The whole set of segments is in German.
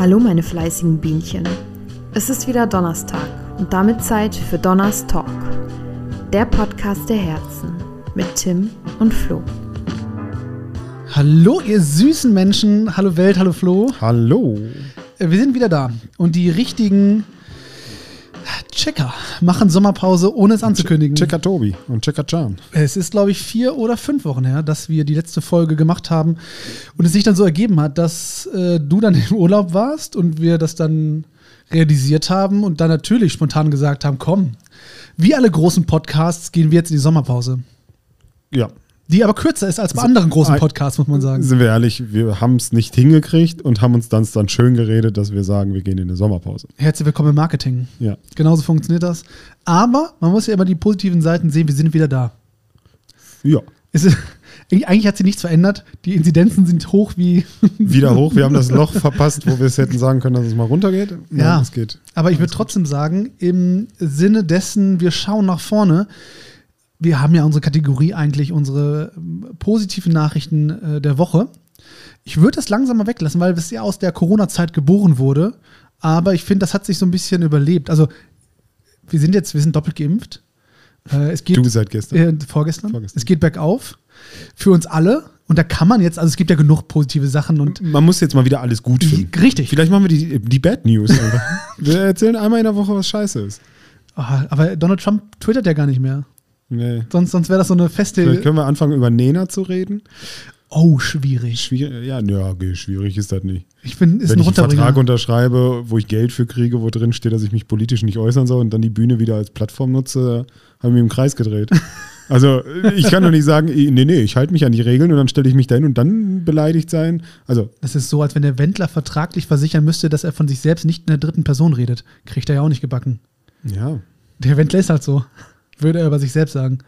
Hallo meine fleißigen Bienchen. Es ist wieder Donnerstag und damit Zeit für Donners Talk, der Podcast der Herzen mit Tim und Flo. Hallo ihr süßen Menschen, hallo Welt, hallo Flo. Hallo. Wir sind wieder da und die richtigen Checker machen Sommerpause, ohne es anzukündigen. Checker Tobi und Checker Chan. Es ist, glaube ich, vier oder fünf Wochen her, dass wir die letzte Folge gemacht haben und es sich dann so ergeben hat, dass äh, du dann im Urlaub warst und wir das dann realisiert haben und dann natürlich spontan gesagt haben, komm, wie alle großen Podcasts gehen wir jetzt in die Sommerpause. Ja. Die aber kürzer ist als bei anderen großen Podcasts, muss man sagen. Sind wir ehrlich, wir haben es nicht hingekriegt und haben uns dann, dann schön geredet, dass wir sagen, wir gehen in eine Sommerpause. Herzlich willkommen im Marketing. Ja. Genauso funktioniert das. Aber man muss ja immer die positiven Seiten sehen, wir sind wieder da. Ja. Es ist, eigentlich hat sich nichts verändert. Die Inzidenzen sind hoch wie. Wieder hoch. Wir haben das Loch verpasst, wo wir es hätten sagen können, dass es mal runtergeht. Nein, ja, es geht. Aber ich würde trotzdem sagen, im Sinne dessen, wir schauen nach vorne. Wir haben ja unsere Kategorie eigentlich, unsere ähm, positiven Nachrichten äh, der Woche. Ich würde das langsam mal weglassen, weil es ja aus der Corona-Zeit geboren wurde. Aber ich finde, das hat sich so ein bisschen überlebt. Also, wir sind jetzt, wir sind doppelt geimpft. Äh, es geht, du seit gestern. Äh, vorgestern. Vorgestern. Es geht bergauf. Für uns alle. Und da kann man jetzt, also es gibt ja genug positive Sachen und. Man muss jetzt mal wieder alles gut finden. Richtig. Vielleicht machen wir die, die Bad News einfach. wir erzählen einmal in der Woche, was scheiße ist. Oh, aber Donald Trump twittert ja gar nicht mehr. Nee. Sonst, sonst wäre das so eine feste. Vielleicht können wir anfangen, über Nena zu reden. Oh, schwierig. Schwierig, ja, ja, okay, schwierig ist das nicht. Ich bin, ist Wenn ein ich einen. Vertrag unterschreibe, wo ich Geld für kriege, wo drin steht, dass ich mich politisch nicht äußern soll und dann die Bühne wieder als Plattform nutze, habe ich mich im Kreis gedreht. Also ich kann doch nicht sagen, nee, nee, ich halte mich an die Regeln und dann stelle ich mich dahin und dann beleidigt sein. Also Das ist so, als wenn der Wendler vertraglich versichern müsste, dass er von sich selbst nicht in der dritten Person redet. Kriegt er ja auch nicht gebacken. ja, Der Wendler ist halt so. Würde er über sich selbst sagen.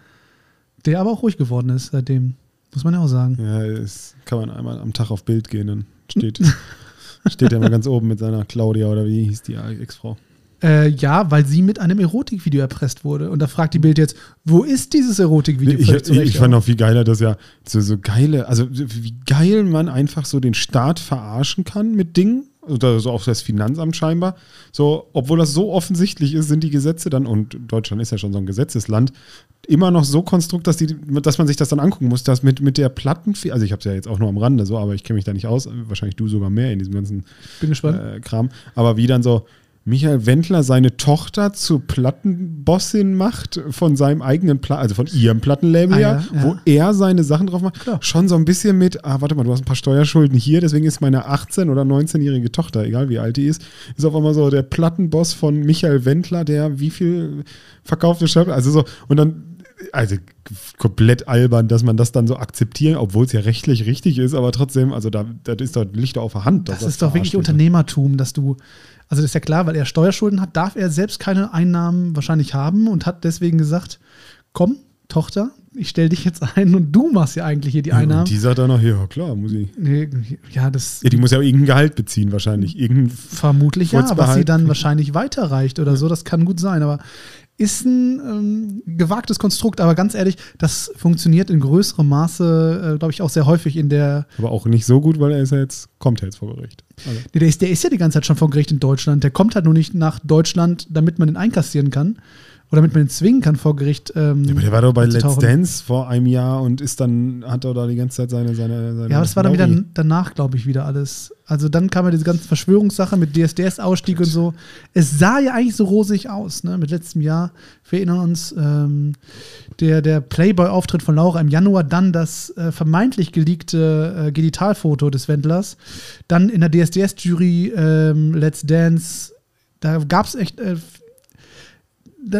Der aber auch ruhig geworden ist seitdem. Muss man ja auch sagen. ja, es kann man einmal am Tag auf Bild gehen, dann steht, steht er mal ganz oben mit seiner Claudia oder wie hieß die Ex-Frau. Äh, ja, weil sie mit einem Erotikvideo erpresst wurde. Und da fragt die Bild jetzt, wo ist dieses Erotikvideo? Zu ich, ich fand auch. auch viel geiler, dass ja so, so geile, also wie geil man einfach so den Staat verarschen kann mit Dingen. Oder so auch das Finanzamt scheinbar. So, obwohl das so offensichtlich ist, sind die Gesetze dann, und Deutschland ist ja schon so ein Gesetzesland, immer noch so konstrukt, dass, die, dass man sich das dann angucken muss, dass mit, mit der Platten, also ich habe es ja jetzt auch nur am Rande so, aber ich kenne mich da nicht aus, wahrscheinlich du sogar mehr in diesem ganzen äh, Kram. Aber wie dann so Michael Wendler seine Tochter zur Plattenbossin macht von seinem eigenen Pla also von ihrem Plattenlabel Ah, ja, ja, wo er seine Sachen drauf macht. Klar. Schon so ein bisschen mit, ah, warte mal, du hast ein paar Steuerschulden hier, deswegen ist meine 18- oder 19-jährige Tochter, egal wie alt die ist, ist auf einmal so der Plattenboss von Michael Wendler, der wie viel verkaufte Schallplatten, also so, und dann also komplett albern, dass man das dann so akzeptiert, obwohl es ja rechtlich richtig ist, aber trotzdem, also da, das ist doch Licht auf der Hand. dass Das ist doch wirklich wird. Unternehmertum, dass du, also das ist ja klar, weil er Steuerschulden hat, darf er selbst keine Einnahmen wahrscheinlich haben und hat deswegen gesagt, komm, Tochter, ich stell dich jetzt ein und du machst ja eigentlich hier die Ja, Einnahmen. und die sagt dann noch, ja klar, muss ich. nee, ja, das Ja, die muss ja irgendein Gehalt beziehen wahrscheinlich. Irgendein, vermutlich ja, was sie dann wahrscheinlich weiterreicht oder so, das kann gut sein, aber ist ein ähm, gewagtes Konstrukt, aber ganz ehrlich, das funktioniert in größerem Maße, äh, glaube ich, auch sehr häufig in der aber auch nicht so gut, weil er ist ja jetzt, kommt ja jetzt vor Gericht. Also, Nee, der, ist, der ist ja die ganze Zeit schon vor Gericht in Deutschland. Der kommt halt nur nicht nach Deutschland, damit man ihn einkassieren kann. Oder damit man ihn zwingen kann, vor Gericht. Ähm, aber der war doch bei Let's. Dance vor einem Jahr und ist dann, hat er da die ganze Zeit seine, seine, seine Ja, aber das war dann wieder danach, glaube ich, wieder alles. Also dann kam ja diese ganze Verschwörungssache mit DSDS-Ausstieg und so. Es sah ja eigentlich so rosig aus, ne? Mit letztem Jahr. Wir erinnern uns, ähm, der, der Playboy-Auftritt von Laura im Januar, dann das äh, vermeintlich geleakte äh, Genitalfoto des Wendlers, dann in der DSDS-Jury ähm, Let's Dance. Da gab es echt. Äh,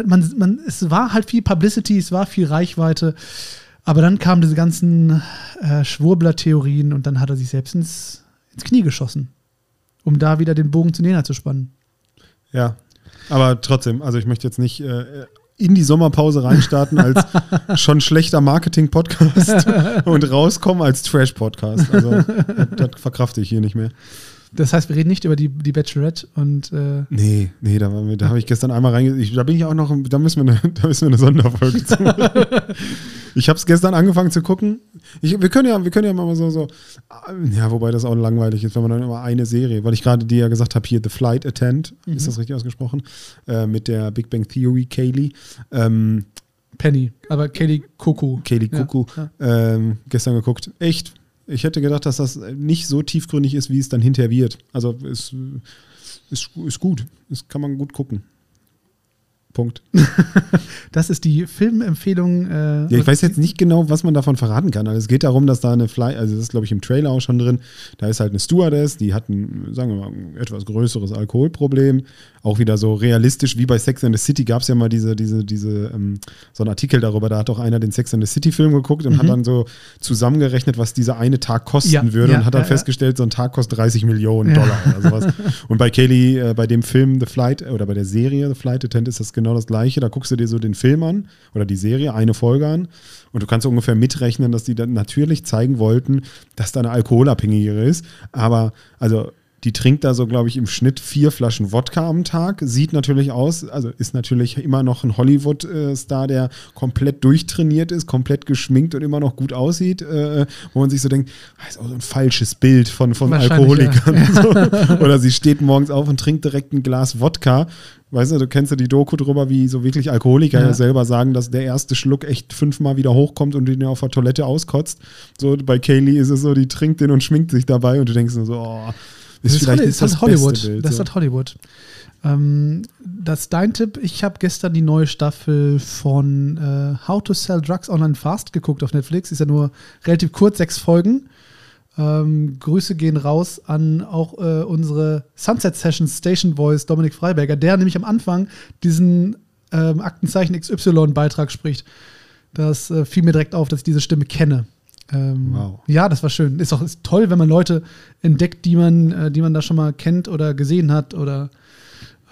man, man, es war halt viel Publicity, es war viel Reichweite. Aber dann kamen diese ganzen äh, Schwurbler-Theorien und dann hat er sich selbst ins, ins Knie geschossen, um da wieder den Bogen zu Nena zu spannen. Ja, aber trotzdem, also ich möchte jetzt nicht äh, in die Sommerpause reinstarten als schon schlechter Marketing-Podcast und rauskommen als Trash-Podcast. Also das verkrafte ich hier nicht mehr. Das heißt, wir reden nicht über die, die Bachelorette und äh, Nee, nee, da, da habe ich gestern einmal reinge... Da bin ich auch noch, da müssen wir eine, da müssen wir eine Sonderfolge zu machen. Ich habe es gestern angefangen zu gucken. Ich, wir, können ja, wir können ja mal so, so, ja, wobei das auch langweilig ist, wenn man dann immer eine Serie, weil ich gerade dir ja gesagt habe, hier The Flight Attend, ist das richtig ausgesprochen, äh, mit der Big Bang Theory Kaylee. Ähm, Penny, aber Kelly Kuku. Kaylee Ja, Kuku, ja. ähm, gestern geguckt. Echt. Ich hätte gedacht, dass das nicht so tiefgründig ist, wie es dann hinterher wird. Also ist, ist, ist gut. Das kann man gut gucken. Punkt. Das ist die Filmempfehlung. Äh, Ja, ich weiß jetzt nicht genau, was man davon verraten kann. Also es geht darum, dass da eine Fly, also das ist glaube ich im Trailer auch schon drin, da ist halt eine Stewardess, die hat ein, sagen wir mal, ein etwas größeres Alkoholproblem. Auch wieder so realistisch wie bei Sex and the City gab es ja mal diese, diese, diese, ähm, so einen Artikel darüber, da hat auch einer den Sex and the City Film geguckt und hat dann so zusammengerechnet, was dieser eine Tag kosten Mhm. Ja, würde ja, und hat dann ja, festgestellt, so ein Tag kostet 30 Millionen. Dollar oder sowas. Und bei Kaylee, äh, bei dem Film The Flight oder bei der Serie The Flight Attendant ist das genau das gleiche. Da guckst du dir so den Film an oder die Serie, eine Folge an und du kannst ungefähr mitrechnen, dass die dann natürlich zeigen wollten, dass da eine Alkoholabhängige ist. Aber also die trinkt da so, glaube ich, im Schnitt vier Flaschen Wodka am Tag. Sieht natürlich aus, also ist natürlich immer noch ein Hollywood-Star, der komplett durchtrainiert ist, komplett geschminkt und immer noch gut aussieht, äh, wo man sich so denkt, ah, ist auch so ein falsches Bild von, von Alkoholikern. So. Oder sie steht morgens auf und trinkt direkt ein Glas Wodka. Weißt du, du kennst ja die Doku drüber, wie so wirklich Alkoholiker Ja. selber sagen, dass der erste Schluck echt fünfmal wieder hochkommt und ihn auf der Toilette auskotzt. So bei Kaylee ist es so, die trinkt den und schminkt sich dabei und du denkst nur so, oh, Das ist, vielleicht das ist halt Hollywood. beste Bild, das ist so. halt Hollywood. Ähm, das ist dein Tipp. Ich habe gestern die neue Staffel von äh, How to Sell Drugs Online Fast geguckt auf Netflix. Ist ja nur relativ kurz, sechs Folgen. Ähm, Grüße gehen raus an auch äh, unsere Sunset Sessions Station Voice Dominik Freiberger, der nämlich am Anfang diesen ähm, Aktenzeichen XY-Beitrag spricht. Das äh, fiel mir direkt auf, dass ich diese Stimme kenne. Ähm, Wow. Ja, das war schön. Ist auch ist toll, wenn man Leute entdeckt, die man, äh, die man da schon mal kennt oder gesehen hat oder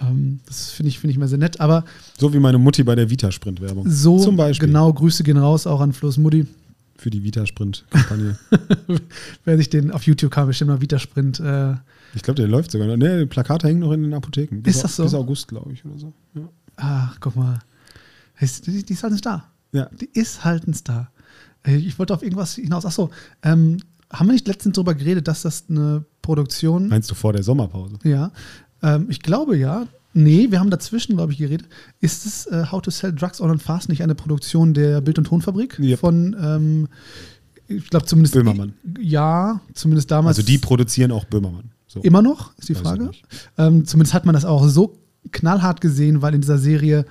ähm, das finde ich, finde ich mal sehr nett. Aber So wie meine Mutti bei der Vita-Sprint-Werbung. so Zum Beispiel. genau, Grüße gehen raus auch an Fluss Mutti. Für die Vita-Sprint-Kampagne. Wer sich den auf YouTube kam, bestimmt mal Vita-Sprint. Äh, ich glaube, der läuft sogar noch. Ne, die Plakate hängen noch in den Apotheken. Ist das so? Bis August, glaube ich, oder so. Ja. ach, guck mal. Die, die ist halt ein Star. ja. Die ist halt ein Star. Äh, Ich wollte auf irgendwas hinaus. Achso, ähm, haben wir nicht letztens darüber geredet, dass das eine Produktion Meinst du vor der Sommerpause? Ja, ähm, ich glaube ja. Nee, wir haben dazwischen, glaube ich, geredet. Ist es äh, How to Sell Drugs On and Fast nicht eine Produktion der Bild- und Tonfabrik? Yep. Von, ähm, ich glaube zumindest. Böhmermann. Ja, zumindest damals. Also die produzieren auch Böhmermann. So. Immer noch, ist die Frage. Ähm, zumindest hat man das auch so knallhart gesehen, weil in dieser Serie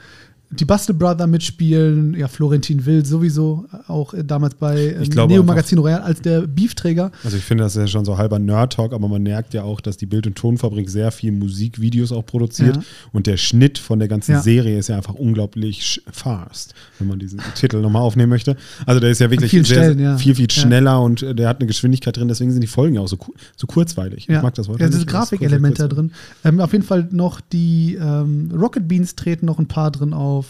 die Bustle Brother mitspielen, ja, Florentin Will sowieso, auch äh, damals bei ähm, glaube Neo Magazin Royal als der Beefträger. Also ich finde, das ist ja schon so halber Nerd-Talk, aber man merkt ja auch, dass die Bild- und Tonfabrik sehr viel Musikvideos auch produziert. Ja. Und der Schnitt von der ganzen Ja. Serie ist ja einfach unglaublich fast, wenn man diesen Titel nochmal aufnehmen möchte. Also der ist ja wirklich sehr, Stellen, ja. viel, viel schneller und äh, der hat eine Geschwindigkeit drin, deswegen sind die Folgen ja auch so, so kurzweilig. Ich mag das Wort. Ja, es ist Grafikelemente da drin. Ähm, auf jeden Fall noch die ähm, Rocket Beans treten noch ein paar drin auf.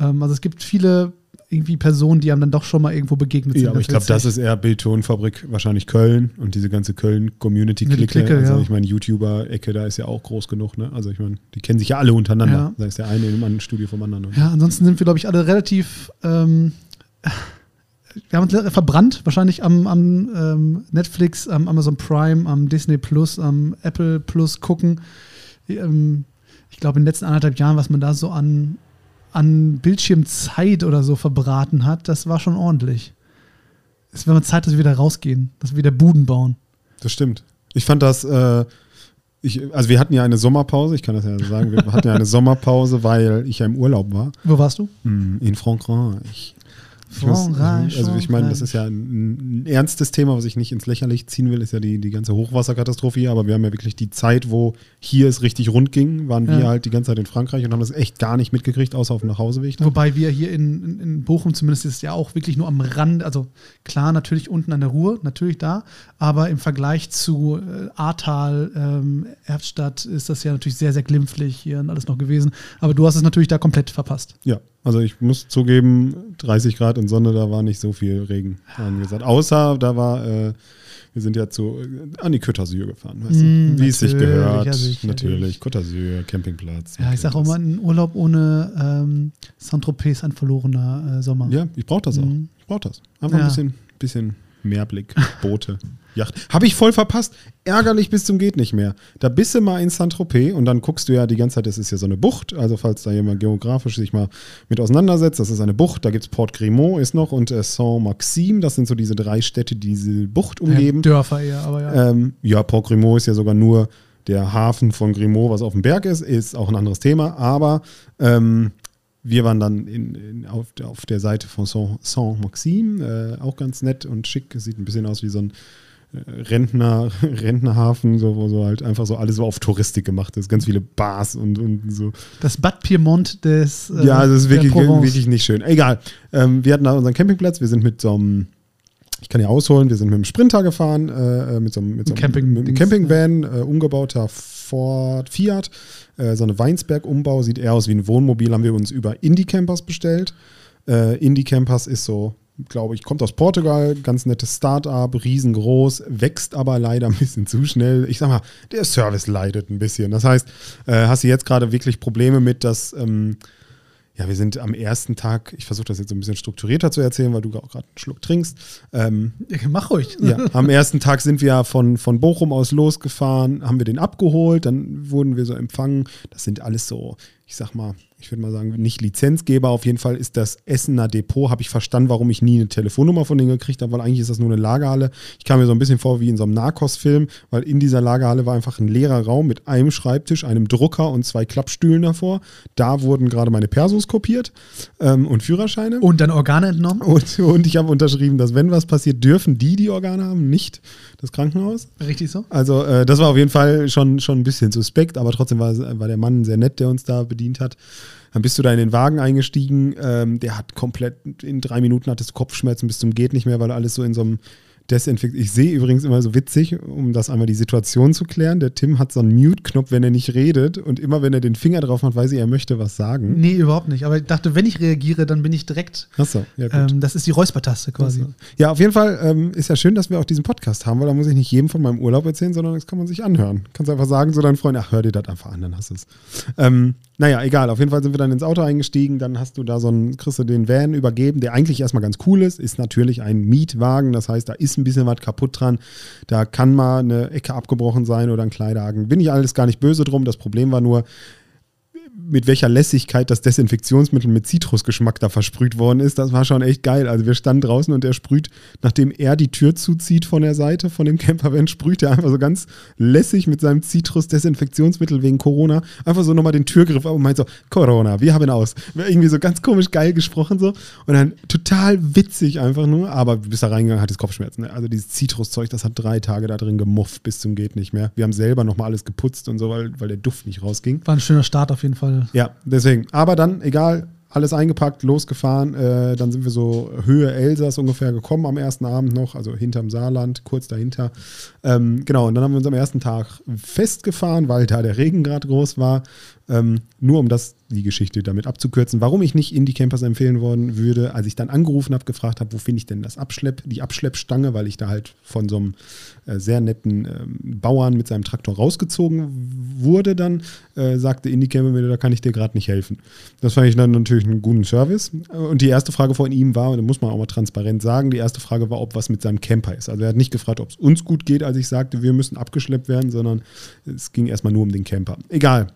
Ähm, also es gibt viele irgendwie Personen, die einem dann doch schon mal irgendwo begegnet sind. Ja, aber ich glaube, das ist eher Bild-Tonfabrik, wahrscheinlich Köln und diese ganze Ja, Köln-Community-Clique. Clique, also ja. ich meine, YouTuber-Ecke, da ist ja auch groß genug, ne? Also ich meine, die kennen sich ja alle untereinander. Ja. Da ist der eine im anderen Studio vom anderen. Ja, ansonsten sind wir, glaube ich, alle relativ. Ähm, wir haben uns verbrannt, wahrscheinlich am, am ähm, Netflix, am Amazon Prime, am Disney Plus, am Apple Plus gucken. Ähm, ich glaube, in den letzten anderthalb Jahren, was man da so an, an Bildschirmzeit oder so verbraten hat, das war schon ordentlich. Es wäre mal Zeit, dass wir wieder rausgehen, dass wir wieder Buden bauen. Das stimmt. Ich fand das, äh, ich, also wir hatten ja eine Sommerpause, ich kann das ja sagen, wir hatten ja eine Sommerpause, weil ich ja im Urlaub war. Wo warst du? Mm, In Frankreich. Ich muss- Frankreich, also ich meine, das ist ja ein, ein ernstes Thema, was ich nicht ins Lächerliche ziehen will, ist ja die, die ganze Hochwasserkatastrophe hier, aber wir haben ja wirklich die Zeit, wo hier es richtig rund ging, waren wir Ja. halt die ganze Zeit in Frankreich und haben das echt gar nicht mitgekriegt, außer auf dem Nachhauseweg. Ne? Wobei wir hier in, in, in Bochum zumindest ist ja auch wirklich nur am Rand, also klar, natürlich unten an der Ruhr, natürlich da, aber im Vergleich zu äh, Ahrtal, ähm, Erftstadt ist das ja natürlich sehr, sehr glimpflich hier und alles noch gewesen. Aber du hast es natürlich da komplett verpasst. Ja, also ich muss zugeben, 30 Grad und Sonne, da war nicht so viel Regen angesagt. Außer da war äh, Wir sind ja zu, äh, an die Côte d'Azur gefahren, weißt Mm, du? Wie es sich gehört. ja, sicher, natürlich. Côte d'Azur, Campingplatz. Ja, ich sage auch mal, ein Urlaub ohne ähm, Saint-Tropez ist ein verlorener äh, Sommer. Ja, ich brauche das auch. Mhm. Ich brauche das. Einfach Ja. ein bisschen, bisschen Meerblick, Boote, Yacht. Habe ich voll verpasst. Ärgerlich bis zum geht nicht mehr. Da bist du mal in Saint-Tropez und dann guckst du ja die ganze Zeit, das ist ja so eine Bucht. Also falls da jemand geografisch sich mal mit auseinandersetzt, das ist eine Bucht. Da gibt es Port Grimont ist noch und äh, Saint-Maxime. Das sind so diese drei Städte, die diese Bucht umgeben. Ja, Dörfer eher, aber ja. Ähm, ja, Port Grimaud ist ja sogar nur der Hafen von Grimaud, was auf dem Berg ist, ist auch ein anderes Thema. Aber ähm, wir waren dann in, in, auf, der- auf der Seite von Saint- Saint-Maxime, äh, auch ganz nett und schick. Sieht ein bisschen aus wie so ein Rentner, Rentnerhafen, so, wo so halt einfach so alles so auf Touristik gemacht ist. Ganz viele Bars und, und so. Das Bad Piemont des äh, Ja, das ist wirklich, wirklich nicht schön. Egal. Ähm, wir hatten da unseren Campingplatz. Wir sind mit so einem, ich kann ja ausholen, wir sind mit einem Sprinter gefahren, äh, äh, mit so einem, mit so einem, Camping- mit einem Campingvan, äh, umgebauter Ford Fiat. Äh, so eine Weinsberg-Umbau, sieht eher aus wie ein Wohnmobil, haben wir uns über Indie Campers bestellt. Äh, Indie Campers ist so, glaube ich, kommt aus Portugal, ganz nettes Start-up, riesengroß, wächst aber leider ein bisschen zu schnell. Ich sag mal, der Service leidet ein bisschen. Das heißt, äh, hast du jetzt gerade wirklich Probleme mit, dass ähm, ja, wir sind am ersten Tag, ich versuche das jetzt so ein bisschen strukturierter zu erzählen, weil du auch gerade einen Schluck trinkst. Ähm, Ja, Mach ruhig. ja, am ersten Tag sind wir von, von Bochum aus losgefahren, haben wir den abgeholt, dann wurden wir so empfangen. Das sind alles so, ich sag mal, ich würde mal sagen, nicht Lizenzgeber. Auf jeden Fall ist das Essener Depot, habe ich verstanden, warum ich nie eine Telefonnummer von denen gekriegt habe, weil eigentlich ist das nur eine Lagerhalle. Ich kam mir so ein bisschen vor wie in so einem Narcos-Film, weil in dieser Lagerhalle war einfach ein leerer Raum mit einem Schreibtisch, einem Drucker und zwei Klappstühlen davor. Da wurden gerade meine Persos kopiert ähm, und Führerscheine. Und dann Organe entnommen. Und, und ich habe unterschrieben, dass wenn was passiert, dürfen die die Organe haben, nicht das Krankenhaus. Richtig so? Also äh, das war auf jeden Fall schon, schon ein bisschen suspekt, aber trotzdem war, war der Mann sehr nett, der uns da bedient hat. Dann bist du da in den Wagen eingestiegen. Ähm, der hat komplett, in drei Minuten hattest du Kopfschmerzen bis zum geht nicht mehr, weil alles so in so einem Desinfekt. Ich sehe übrigens immer so witzig, um das einmal die Situation zu klären. Der Tim hat so einen Mute-Knopf, wenn er nicht redet. Und immer wenn er den Finger drauf macht, weiß ich, er möchte was sagen. Nee, überhaupt nicht. Aber ich dachte, wenn ich reagiere, dann bin ich direkt. Achso, ja gut. Ähm, das ist die Räuspertaste quasi. Also, Ja, auf jeden Fall ähm, ist ja schön, dass wir auch diesen Podcast haben, weil da muss ich nicht jedem von meinem Urlaub erzählen, sondern das kann man sich anhören. Kannst einfach sagen, so deinen Freunden, ach, hör dir das einfach an, dann hast du es. Ähm, naja, egal, auf jeden Fall sind wir dann ins Auto eingestiegen, dann hast du da so einen, kriegst du den Van übergeben, der eigentlich erstmal ganz cool ist, ist natürlich ein Mietwagen, das heißt, da ist ein bisschen was kaputt dran, da kann mal eine Ecke abgebrochen sein oder ein Kleiderhaken. Bin ich alles gar nicht böse drum, das Problem war nur, mit welcher Lässigkeit das Desinfektionsmittel mit Zitrusgeschmack da versprüht worden ist, das war schon echt geil. Also wir standen draußen und er sprüht, nachdem er die Tür zuzieht von der Seite von dem Campervan, sprüht er einfach so ganz lässig mit seinem Zitrus-Desinfektionsmittel wegen Corona einfach so nochmal den Türgriff auf und meint so, Corona, wir haben aus. Irgendwie so ganz komisch geil gesprochen so und dann total witzig einfach nur, aber bis da reingegangen hat es Kopfschmerzen. Ne? Also dieses Zitruszeug, das hat drei Tage da drin gemufft bis zum geht nicht mehr. Wir haben selber nochmal alles geputzt und so, weil, weil der Duft nicht rausging. War ein schöner Start auf jeden Fall. Ja, deswegen. Aber dann, egal, alles eingepackt, losgefahren. Äh, dann sind wir so Höhe Elsass ungefähr gekommen am ersten Abend noch, also hinterm Saarland, kurz dahinter. Ähm, genau, und dann haben wir uns am ersten Tag festgefahren, weil da der Regen gerade groß war. Ähm, nur um das, die Geschichte damit abzukürzen, warum ich nicht Indie-Campers empfehlen wollen würde, als ich dann angerufen habe, gefragt habe, wo finde ich denn das Abschlepp, die Abschleppstange, weil ich da halt von so einem äh, sehr netten ähm, Bauern mit seinem Traktor rausgezogen wurde, dann äh, sagte Indie-Camper mir, da kann ich dir gerade nicht helfen. Das fand ich dann natürlich einen guten Service. Und die erste Frage von ihm war, und da muss man auch mal transparent sagen, die erste Frage war, ob was mit seinem Camper ist. Also er hat nicht gefragt, ob es uns gut geht, als ich sagte, wir müssen abgeschleppt werden, sondern es ging erstmal nur um den Camper. Egal.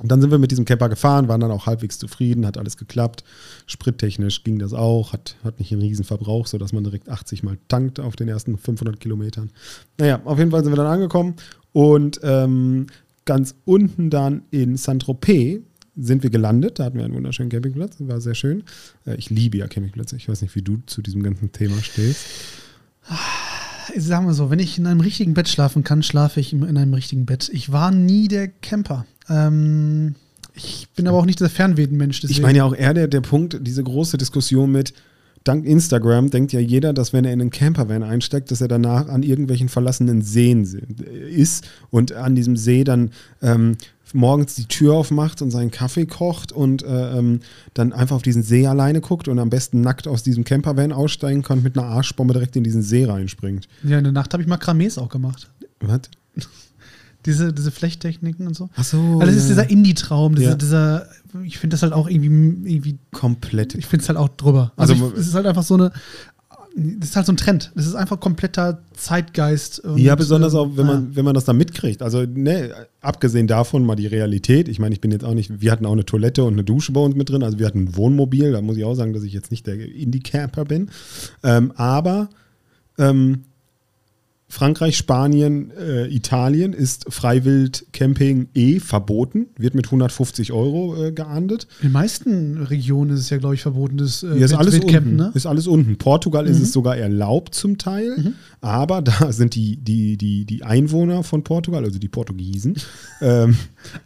Und dann sind wir mit diesem Camper gefahren, waren dann auch halbwegs zufrieden, hat alles geklappt. Sprittechnisch ging das auch, hat, hat nicht einen riesen Verbrauch, sodass man direkt 80 Mal tankt auf den ersten 500 Kilometern. Naja, auf jeden Fall sind wir dann angekommen und ähm, ganz unten dann in Saint-Tropez sind wir gelandet. Da hatten wir einen wunderschönen Campingplatz, war sehr schön. Äh, ich liebe ja Campingplätze. Ich weiß nicht, wie du zu diesem ganzen Thema stehst. Sagen wir so, wenn ich in einem richtigen Bett schlafen kann, schlafe ich in einem richtigen Bett. Ich war nie der Camper. Ähm, ich bin aber auch nicht der Fernwehenmensch. Ich meine ja auch eher der, der Punkt, diese große Diskussion mit, dank Instagram denkt ja jeder, dass wenn er in einen Campervan einsteigt, dass er danach an irgendwelchen verlassenen Seen ist und an diesem See dann ähm, morgens die Tür aufmacht und seinen Kaffee kocht und äh, ähm, dann einfach auf diesen See alleine guckt und am besten nackt aus diesem Campervan aussteigen kann und mit einer Arschbombe direkt in diesen See reinspringt. Ja, in der Nacht habe ich Makramees auch gemacht. Was? Diese, diese Flechttechniken und so. Ach so. Also das ist ja. dieser Indie-Traum, dieser, Ja. dieser, ich finde das halt auch irgendwie, irgendwie komplett. ich finde es halt auch drüber. Also, Also- ich, es ist halt einfach so eine, das ist halt so ein Trend. Das ist einfach kompletter Zeitgeist. Ja, besonders ähm, auch, wenn man, ja. wenn man das dann mitkriegt. Also, ne, abgesehen davon mal die Realität. Ich meine, ich bin jetzt auch nicht, wir hatten auch eine Toilette und eine Dusche bei uns mit drin. Also, wir hatten ein Wohnmobil. Da muss ich auch sagen, dass ich jetzt nicht der Indie-Camper bin. Ähm, aber ähm, Frankreich, Spanien, äh, Italien ist Freiwild-Camping eh verboten. Wird mit 150 Euro äh, geahndet. In den meisten Regionen ist es ja, glaube ich, verboten, das äh, ist alles unten. ne? Ist alles unten. Portugal ist Mhm. es sogar erlaubt zum Teil, aber da sind die, die, die, die Einwohner von Portugal, also die Portugiesen, ähm,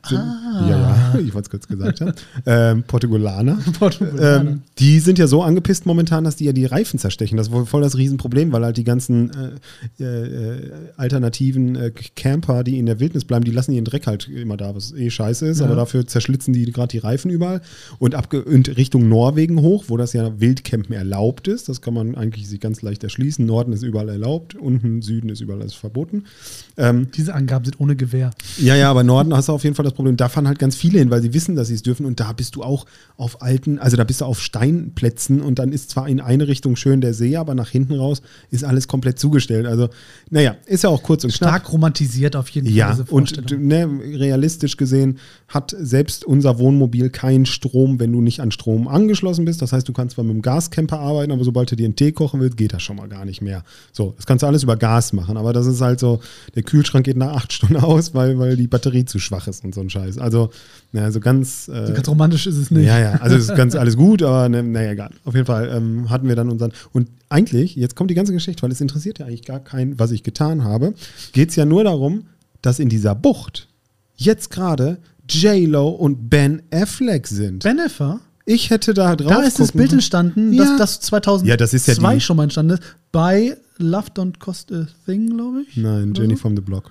sind, Ah. ja, ja, ich wollte es kurz gesagt haben, ähm, Portugalaner, Portugal. ähm, die sind ja so angepisst momentan, dass die ja die Reifen zerstechen. Das ist wohl voll das Riesenproblem, weil halt die ganzen äh, alternativen äh, Camper, die in der Wildnis bleiben, die lassen ihren Dreck halt immer da, was eh scheiße ist, Ja. aber dafür zerschlitzen die gerade die Reifen überall. Und, abge und Richtung Norwegen hoch, wo das ja Wildcampen erlaubt ist, das kann man eigentlich sich ganz leicht erschließen. Norden ist überall erlaubt, unten Süden ist überall alles verboten. Ähm, Diese Angaben sind ohne Gewehr. ja, ja, aber Norden hast du auf jeden Fall das Problem. Da fahren halt ganz viele hin, weil sie wissen, dass sie es dürfen. Und da bist du auch auf alten, also da bist du auf Steinplätzen und dann ist zwar in eine Richtung schön der See, aber nach hinten raus ist alles komplett zugestellt. Also, naja, ist ja auch kurz und knapp. Stark romantisiert auf jeden Fall Ja, diese und Vorstellung. ne, realistisch gesehen hat selbst unser Wohnmobil keinen Strom, wenn du nicht an Strom angeschlossen bist. Das heißt, du kannst zwar mit dem Gascamper arbeiten, aber sobald du dir einen Tee kochen willst, geht das schon mal gar nicht mehr. So, das kannst du alles über Gas machen, aber das ist halt so, der Kühlschrank geht nach acht Stunden aus, weil, weil die Batterie zu schwach ist und so ein Scheiß. Also, na, so ganz. Äh, Ganz romantisch ist es nicht. ja, ja, also es ist ganz alles gut, aber ne, naja, egal. Auf jeden Fall ähm, hatten wir dann unseren. Und eigentlich, jetzt kommt die ganze Geschichte, weil es interessiert ja eigentlich gar keinen, was ich getan habe, geht es ja nur darum, dass in dieser Bucht jetzt gerade J-Lo und Ben Affleck sind. Benefer, Ich hätte da drauf. da ist das Bild entstanden, Ja. dass das 2002 Ja, das ist ja die- schon mal entstanden ist. Bei Love Don't Cost a Thing, glaube ich. Nein, Jenny so? from the Block.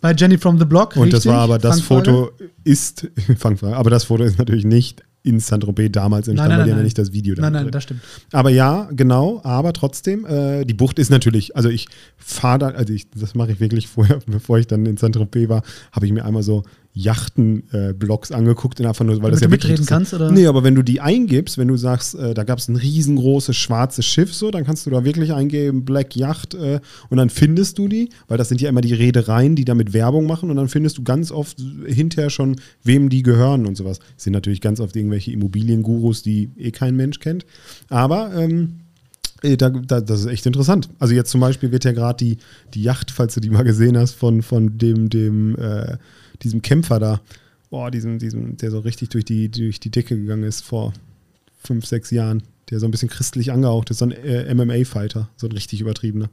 Bei Jenny from the Block. Und das richtig, war aber das Fangfrage. Foto ist, Fangfrage, aber das Foto ist natürlich nicht in Saint-Tropez damals entstanden, nein, weil die haben ja nein. nicht das Video da Nein, nein, drin. das stimmt. Aber ja, genau, aber trotzdem, äh, die Bucht ist natürlich, also ich fahre da, also ich, das mache ich wirklich vorher, bevor ich dann in Saint-Tropez war, habe ich mir einmal so Yachten-Blogs angeguckt und einfach nur, weil das Damit ja du mitreden kannst, oder? Nee, aber wenn du die eingibst, wenn du sagst, äh, da gab es ein riesengroßes schwarzes Schiff, so, dann kannst du da wirklich eingeben, Black Yacht, äh, und dann findest du die, weil das sind ja immer die Reedereien, die damit Werbung machen, und dann findest du ganz oft hinterher schon, wem die gehören und sowas. Das sind natürlich ganz oft irgendwelche Immobiliengurus, die eh kein Mensch kennt. Aber ähm, äh, Da, da, das ist echt interessant. Also jetzt zum Beispiel wird ja gerade die, die Yacht, falls du die mal gesehen hast, von, von dem, dem, äh, diesem Kämpfer da, boah, diesem, diesem, der so richtig durch die, durch die Decke gegangen ist vor fünf, sechs Jahren, der so ein bisschen christlich angehaucht ist, so ein äh, MMA-Fighter, so ein richtig übertriebener.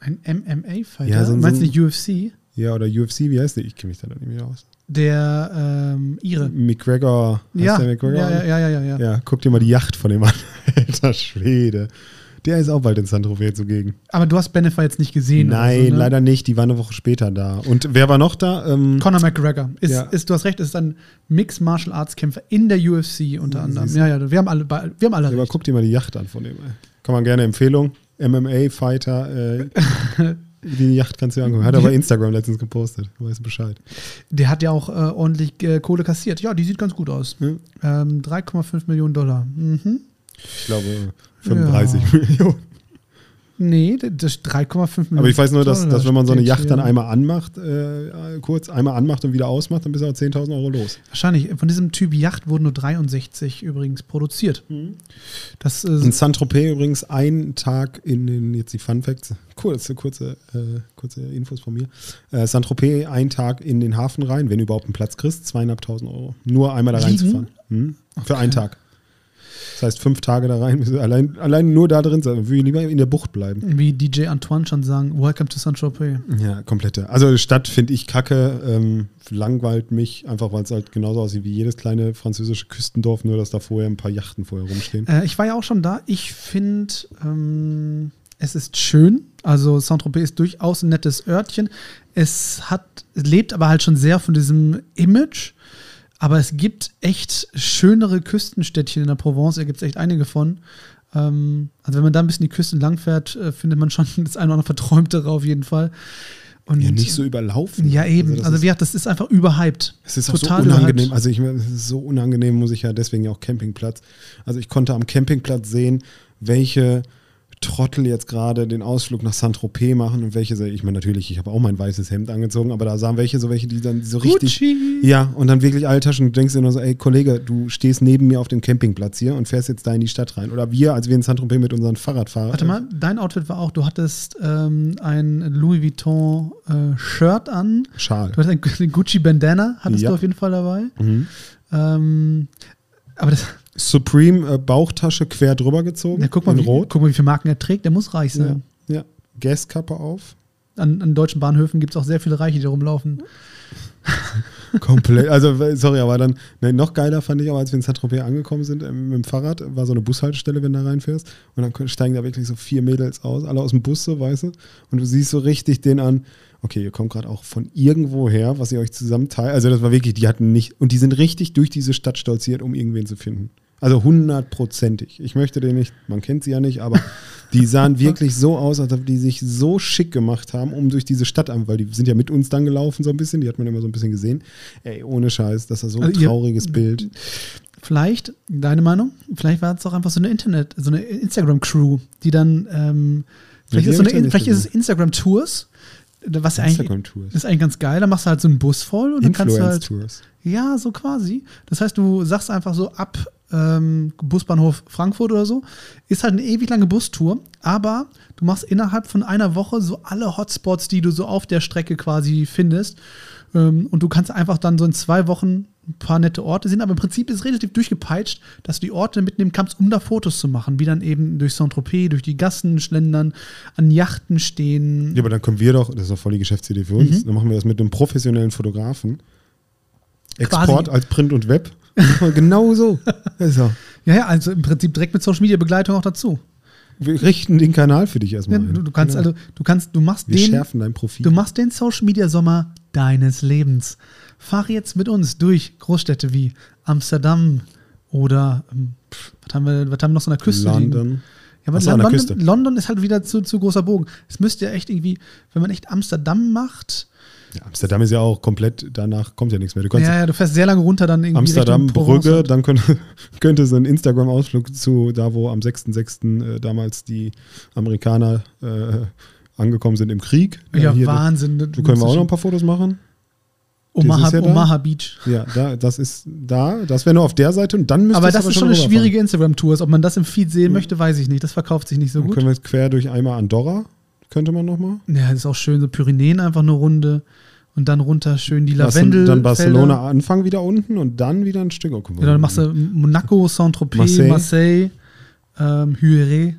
Ein MMA-Fighter? Ja, so ein- Meinst so du ein- UFC? Ja, oder UFC, wie heißt der? Ich kenne mich da nicht mehr aus. Der ähm, Ire. McGregor, heißt Ja, der ja, McGregor? ja, ja, ja, ja, ja. ja, guck dir mal die Yacht von dem an. Alter Schwede. Der ist auch bald in Saint-Tropez zugegen. Aber du hast Benefer jetzt nicht gesehen. Nein, so, ne? leider nicht. Die war eine Woche später da. Und wer war noch da? Ähm, Conor McGregor. Ist, Ja. ist, du hast recht, ist ein Mixed Martial Arts Kämpfer in der UFC unter Ja, anderem. Ja, ja, wir haben alle, wir haben alle aber recht. guck dir mal die Yacht an von dem. Kann man gerne Empfehlung. MMA-Fighter. Äh, die Yacht kannst du dir angucken. Hat er bei Instagram letztens gepostet. Weißt du Bescheid. Der hat ja auch äh, ordentlich äh, Kohle kassiert. Ja, die sieht ganz gut aus. Ja. Ähm, 3,5 Millionen Dollar. Mhm. Ich glaube 35 Ja. Millionen. Nee, das ist 3,5 Millionen. Aber ich weiß nur, dass, dass wenn man so eine Yacht dann einmal anmacht, äh, kurz einmal anmacht und wieder ausmacht, dann bist du auch 10.000 Euro los. Wahrscheinlich. Von diesem Typ Yacht wurden nur 63 übrigens produziert. Das In ist Saint-Tropez übrigens ein Tag in den, jetzt die Fun Facts, kurze, kurze, äh, kurze Infos von mir. Äh, Saint-Tropez ein Tag in den Hafen rein, wenn du überhaupt einen Platz kriegst, zweieinhalbtausend Euro. Nur einmal da Liegen? reinzufahren. Hm? Für einen Tag. Das heißt, fünf Tage da rein, allein, allein nur da drin sein. Würde ich lieber in der Bucht bleiben. wie DJ Antoine schon sagen, Welcome to Saint-Tropez. Ja, komplette. Also die Stadt finde ich kacke, ähm, langweilt mich, einfach weil es halt genauso aussieht wie jedes kleine französische Küstendorf, nur dass da vorher ein paar Yachten vorher rumstehen. Äh, ich war ja auch schon da. Ich finde, ähm, Es ist schön. Also Saint-Tropez ist durchaus ein nettes Örtchen. Es hat, es lebt aber halt schon sehr von diesem Image. Aber es gibt echt schönere Küstenstädtchen in der Provence. Da gibt es echt einige von. Ähm, also wenn man da ein bisschen die Küste langfährt, äh, findet man schon das eine oder andere Verträumtere auf jeden Fall. Und Ja, nicht so überlaufen. Ja, eben. das Also, ist- wie gesagt, das ist einfach überhyped. Es ist auch so Total unangenehm. überhyped. Also ich meine, es ist so unangenehm, muss ich ja deswegen ja auch Campingplatz. Also ich konnte am Campingplatz sehen, welche Trottel jetzt gerade den Ausflug nach Saint-Tropez machen und welche, ich meine natürlich, ich habe auch mein weißes Hemd angezogen, aber da sahen welche so welche, die dann so richtig, Gucci. ja, und dann wirklich Alltaschen und du denkst dir nur so, ey Kollege, du stehst neben mir auf dem Campingplatz hier und fährst jetzt da in die Stadt rein. Oder wir, als wir in Saint-Tropez mit unseren Fahrradfahrern. Warte mal, dein Outfit war auch, du hattest ähm, ein Louis Vuitton äh, Shirt an. Schal. Du hattest ein Gucci Bandana, hattest Ja. du auf jeden Fall dabei. Mhm. Ähm, aber das, Supreme äh, Bauchtasche quer drüber gezogen. ja, guck mal, in wie, rot. guck mal, wie viele Marken er trägt. Der muss reich Ja, sein. ja. Gaskappe auf. An, an deutschen Bahnhöfen gibt es auch sehr viele Reiche, die rumlaufen. Komplett. Also, sorry, aber dann, ne, noch geiler fand ich auch, als wir in Saint-Tropez angekommen sind ähm, mit dem Fahrrad, war so eine Bushaltestelle, wenn du da reinfährst. Und dann steigen da wirklich so vier Mädels aus, alle aus dem Bus, so, weißt du? Und du siehst so richtig den an, okay, ihr kommt gerade auch von irgendwo her, was ihr euch zusammen teilt. Also, das war wirklich, die hatten nicht, und die sind richtig durch diese Stadt stolziert, um irgendwen zu finden. Also hundertprozentig. Ich möchte den nicht, man kennt sie ja nicht, aber die sahen wirklich so aus, als ob die sich so schick gemacht haben, um durch diese Stadt an, weil die sind ja mit uns dann gelaufen so ein bisschen, die hat man immer so ein bisschen gesehen. Ey, ohne Scheiß, das war so ein Also ihr- trauriges Bild. Vielleicht, deine Meinung, vielleicht war es auch einfach so eine Internet, so eine Instagram-Crew, die dann, ähm, vielleicht, die ist, so eine, vielleicht ist es. Instagram-Tours, was ja eigentlich, ist eigentlich ganz geil, da machst du halt so einen Bus voll und dann kannst du halt, ja, so quasi. Das heißt, du sagst einfach so ab ähm, Busbahnhof Frankfurt oder so, ist halt eine ewig lange Bustour, aber du machst innerhalb von einer Woche so alle Hotspots, die du so auf der Strecke quasi findest. Ähm, und du kannst einfach dann so in zwei Wochen ein paar nette Orte sehen, aber im Prinzip ist es relativ durchgepeitscht, dass du die Orte mitnehmen kannst, um da Fotos zu machen, wie dann eben durch Saint-Tropez, durch die Gassen schlendern, an Yachten stehen. Ja, aber dann können wir doch, das ist doch voll die Geschäftsidee für uns, Mhm. dann machen wir das mit einem professionellen Fotografen. Quasi- Export als Print und Web. Genau so. so. Ja, ja, also im Prinzip direkt mit Social Media Begleitung auch dazu. Wir richten den Kanal für dich Ja, erstmal. ein. du, du kannst Genau. also, du kannst, du machst wir den, schärfen dein Profil. du machst den Social Media Sommer deines Lebens. Fahr jetzt mit uns durch Großstädte wie Amsterdam oder ähm, pff, was haben wir, was haben wir noch so an der Küste? liegen? London. Ja, aber so, London. London ist halt wieder zu, zu großer Bogen. Es müsste ja echt irgendwie, wenn man echt Amsterdam macht, Ja, Amsterdam ist ja auch komplett, danach kommt ja nichts mehr. Du ja, ja, du fährst sehr lange runter dann irgendwie Amsterdam, Brügge, dann könnte, könnte es ein Instagram-Ausflug zu da, wo am 6.6. Äh, damals die Amerikaner äh, angekommen sind im Krieg. Ja, hier, Wahnsinn. Du können wir auch noch ein paar Fotos machen. Omaha, da? Omaha Beach. Ja, da, das ist da. Das wäre nur auf der Seite und dann müsste Aber das ist schon eine schwierige Instagram-Tour. Ob man das im Feed sehen möchte, weiß ich nicht. Das verkauft sich nicht so Dann gut. können wir jetzt quer durch einmal Andorra. Könnte man nochmal. Ja, das ist auch schön. So Pyrenäen einfach eine Runde und dann runter schön die Lavendel. Dann Barcelona Anfang wieder unten und dann wieder ein Stück. Oh, mal. Genau, dann machst du Monaco, Saint-Tropez, Marseille. Marseille, ähm, Huere.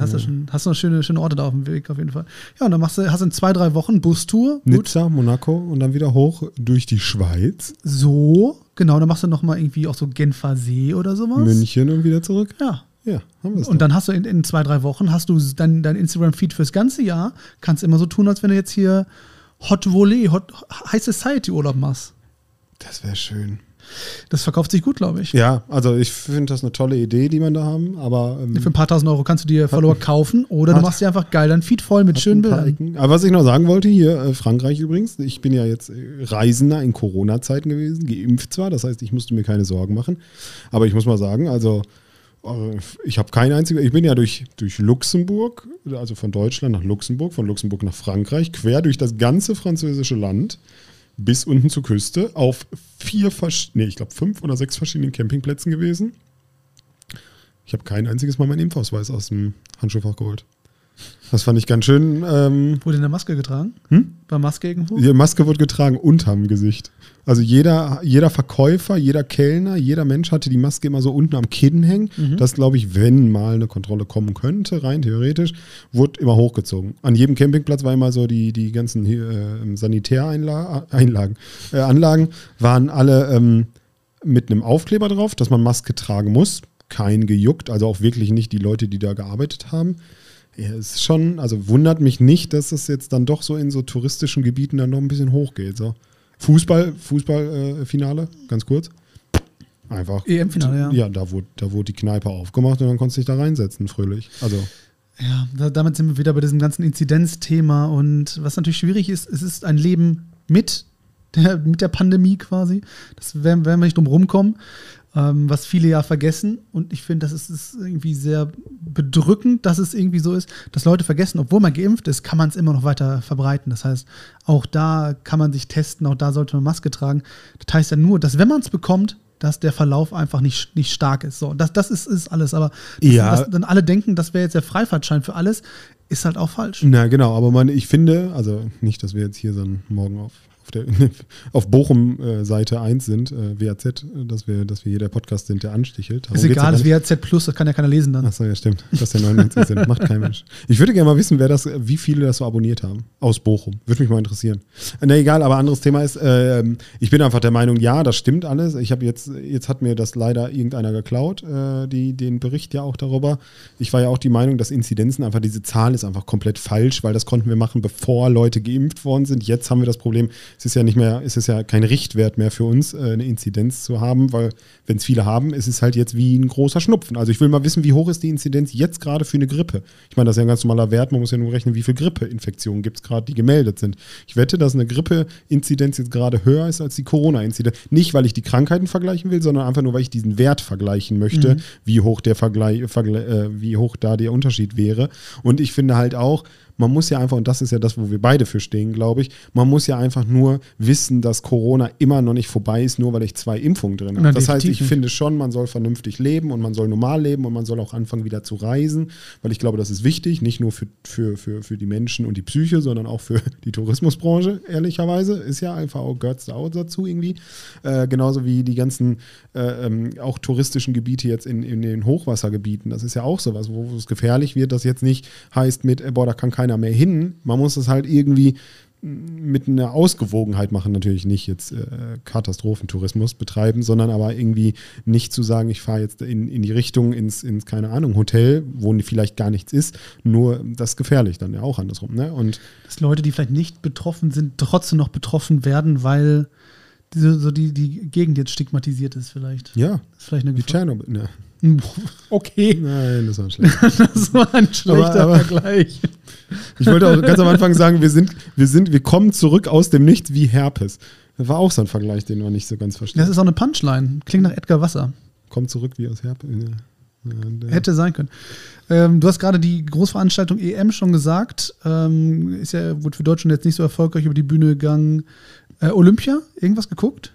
Hast du Ja. schon, hast du noch schöne, schöne Orte da auf dem Weg auf jeden Fall. Ja, und dann machst du, hast du in zwei, drei Wochen Bustour. Gut. Nizza, Monaco und dann wieder hoch durch die Schweiz, So, genau, dann machst du noch mal irgendwie auch so Genfer See oder sowas. München und wieder zurück. Ja. Ja, haben wir es. Und dann hast du in, in zwei, drei Wochen hast du dein, dein Instagram-Feed fürs ganze Jahr. Kannst immer so tun, als wenn du jetzt hier Hot Volley, Hot High Society Urlaub machst. Das wäre schön. Das verkauft sich gut, glaube ich. Ja, also ich finde das eine tolle Idee, die man da haben, aber ähm, Für ein paar tausend Euro kannst du dir Follower kaufen oder du hat- machst dir einfach geil dein Feed voll mit schönen Bildern. Ecken. Aber was ich noch sagen wollte, hier äh, Frankreich übrigens, ich bin ja jetzt äh, Reisender in Corona-Zeiten gewesen, geimpft zwar, das heißt, ich musste mir keine Sorgen machen, aber ich muss mal sagen, also ich habe kein einziges, ich bin ja durch, durch Luxemburg, also von Deutschland nach Luxemburg, von Luxemburg nach Frankreich, quer durch das ganze französische Land bis unten zur Küste auf vier, nee, ich glaube fünf oder sechs verschiedenen Campingplätzen gewesen. Ich habe kein einziges Mal meinen Impfausweis aus dem Handschuhfach geholt. Das fand ich ganz schön. Ähm, Wurde in der Maske getragen? hm? War Maske irgendwo? Die Maske wird getragen unterm Gesicht. Also jeder, jeder Verkäufer, jeder Kellner, jeder Mensch hatte die Maske immer so unten am Kinn hängen. Mhm. Das glaube ich, wenn mal eine Kontrolle kommen könnte, rein theoretisch, wurde immer hochgezogen. An jedem Campingplatz war immer so die, die ganzen äh, Sanitäreinlagen, äh, Anlagen waren alle ähm, mit einem Aufkleber drauf, dass man Maske tragen muss. Kein gejuckt, also auch wirklich nicht die Leute, die da gearbeitet haben. Ja, es ist schon, also wundert mich nicht, dass es jetzt dann doch so in so touristischen Gebieten dann noch ein bisschen hochgeht. So. Fußball, Fußballfinale, äh, ganz kurz. Einfach. EM-Finale, ja. Ja, da wurde, da wurde die Kneipe aufgemacht und dann konntest du dich da reinsetzen, fröhlich. Also. Ja, da, damit sind wir wieder bei diesem ganzen Inzidenzthema und was natürlich schwierig ist, es ist ein Leben mit der, mit der Pandemie quasi. Das werden, werden wir nicht drum rumkommen, ähm, was viele ja vergessen und ich finde, das ist, ist irgendwie sehr bedrückend, dass es irgendwie so ist, dass Leute vergessen, obwohl man geimpft ist, kann man es immer noch weiter verbreiten. Das heißt, auch da kann man sich testen, auch da sollte man Maske tragen. Das heißt ja nur, dass wenn man es bekommt, dass der Verlauf einfach nicht, nicht stark ist. So, das, das ist, ist alles. Aber das, Ja. dass dann alle denken, das wäre jetzt der Freifahrtschein für alles, ist halt auch falsch. Na genau, aber man, ich finde, also nicht, dass wir jetzt hier dann morgen auf, auf, der, auf Bochum äh, Seite 1 sind, äh, WAZ, äh, dass wir, dass wir hier der Podcast sind, der anstichelt. Darum Ist egal, das. WZ Plus, das kann ja keiner lesen dann. Achso, ja, stimmt. Dass der 99 sind. Macht kein Mensch. Ich würde gerne mal wissen, wer das, wie viele das so abonniert haben. Aus Bochum. Würde mich mal interessieren. Na egal, aber anderes Thema ist, ähm, ich bin einfach der Meinung, ja, das stimmt alles. Ich habe jetzt, jetzt hat mir das leider irgendeiner geklaut, äh, die, den Bericht ja auch darüber. Ich war ja auch die Meinung, dass Inzidenzen einfach, diese Zahl ist einfach komplett falsch, weil das konnten wir machen, bevor Leute geimpft worden sind. Jetzt haben wir das Problem, es ist ja nicht mehr, es ist ja kein Richtwert mehr für uns, äh, eine Inzidenz zu haben, weil wenn es viele haben, ist es halt jetzt wie ein großer Schnupfen. Also ich will mal wissen, wie hoch ist die Inzidenz jetzt gerade für eine Grippe? Ich meine, das ist ja ein ganz normaler Wert, man muss ja nur rechnen, wie viele Grippeinfektionen gibt es gerade, die gemeldet sind. Ich wette, dass eine Grippeinzidenz jetzt gerade höher ist als die Corona-Inzidenz. Nicht, weil ich die Krankheiten vergleichen will, sondern einfach nur, weil ich diesen Wert vergleichen möchte, wie hoch der Vergleich, Vergle äh, wie hoch da der Unterschied wäre. Und ich finde halt auch, man muss ja einfach, und das ist ja das, wo wir beide für stehen, glaube ich, man muss ja einfach nur wissen, dass Corona immer noch nicht vorbei ist, nur weil ich zwei Impfungen drin habe. Das heißt, ich finde schon, man soll vernünftig leben und man soll normal leben und man soll auch anfangen, wieder zu reisen, weil ich glaube, das ist wichtig, nicht nur für, für, für, für die Menschen und die Psyche, sondern auch für die Tourismusbranche, ehrlicherweise. Ist ja einfach auch, gehört da auch dazu irgendwie. Äh, genauso wie die ganzen äh, ähm, auch touristischen Gebiete jetzt in, in den Hochwassergebieten. Das ist ja auch sowas, wo es gefährlich wird, das jetzt nicht heißt mit, äh, boah, da kann keiner mehr hin. Man muss es halt irgendwie mit einer Ausgewogenheit machen, natürlich nicht jetzt äh, Katastrophentourismus betreiben, sondern aber irgendwie nicht zu sagen, ich fahre jetzt in, in die Richtung ins, ins, keine Ahnung, Hotel, wo vielleicht gar nichts ist, nur das ist gefährlich dann ja auch andersrum. Ne? Und Dass Leute, die vielleicht nicht betroffen sind, trotzdem noch betroffen werden, weil diese, so die, die Gegend jetzt stigmatisiert ist vielleicht. ja, ist vielleicht eine Gefahr. Tschernobyl. Ne. Okay, Nein, das war schlecht. das war ein schlechter aber- Vergleich. Ich wollte auch ganz am Anfang sagen, wir sind, wir sind, wir kommen zurück aus dem Nichts wie Herpes. Das war auch so ein Vergleich, den man nicht so ganz versteht. Das ist auch eine Punchline. Klingt nach Edgar Wasser. Kommt zurück wie aus Herpes. Ja. Der- Hätte sein können. Ähm, du hast gerade die Großveranstaltung EM schon gesagt. Ähm, ist ja wurde für Deutschland jetzt nicht so erfolgreich über die Bühne gegangen. Äh, Olympia, irgendwas geguckt?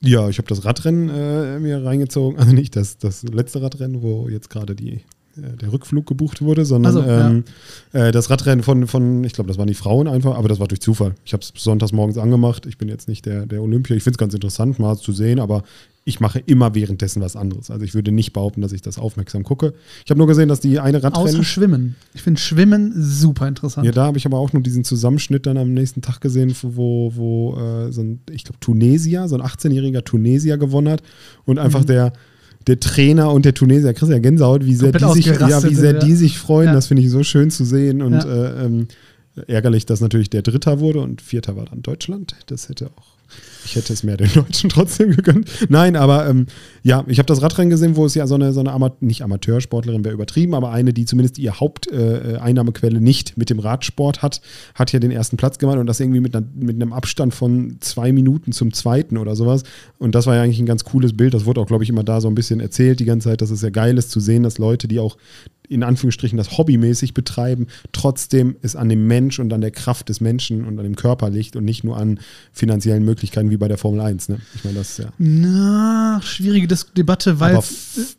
Ja, ich habe das Radrennen äh, mir reingezogen. Also nicht das, das letzte Radrennen, wo jetzt gerade die, der Rückflug gebucht wurde, sondern so, ja. ähm, äh, das Radrennen von, von, ich glaube, das waren die Frauen einfach, aber das war durch Zufall. Ich habe es sonntags morgens angemacht. Ich bin jetzt nicht der, der Olympia. Ich finde es ganz interessant, mal zu sehen, aber ich mache immer währenddessen was anderes. Also ich würde nicht behaupten, dass ich das aufmerksam gucke. Ich habe nur gesehen, dass die eine Radrennen. Außer Schwimmen. Ich finde Schwimmen super interessant. Ja, da habe ich aber auch nur diesen Zusammenschnitt dann am nächsten Tag gesehen, wo, wo äh, so ein, ich glaube, Tunesier, so ein 18-jähriger Tunesier gewonnen hat und einfach Mhm. der, der Trainer und der Tunesier, Chris ja Gänsehaut, wie sehr, die sich, ja, wie sehr die sich freuen, Ja. das finde ich so schön zu sehen und Ja. äh, ähm, ärgerlich, dass natürlich der Dritter wurde und Vierter war dann Deutschland. Das hätte auch ich hätte es mehr den Deutschen trotzdem gegönnt. Nein, aber ähm, ja, ich habe das Radrennen gesehen, wo es ja so eine, so eine Ama nicht Amateursportlerin wäre übertrieben, aber eine, die zumindest ihre Haupteinnahmequelle äh, Einnahmequelle nicht mit dem Radsport hat, hat ja den ersten Platz gemacht und das irgendwie mit, einer, mit einem Abstand von zwei Minuten zum zweiten oder sowas. Und das war ja eigentlich ein ganz cooles Bild. Das wurde auch, glaube ich, immer da so ein bisschen erzählt die ganze Zeit, dass es ja geil ist zu sehen, dass Leute, die auch in Anführungsstrichen das hobbymäßig betreiben, trotzdem es an dem Mensch und an der Kraft des Menschen und an dem Körper liegt und nicht nur an finanziellen Möglichkeiten wie bei der Formel 1. Ne? Ich meine, das ist ja. Na, schwierige Dis Debatte, weil äh,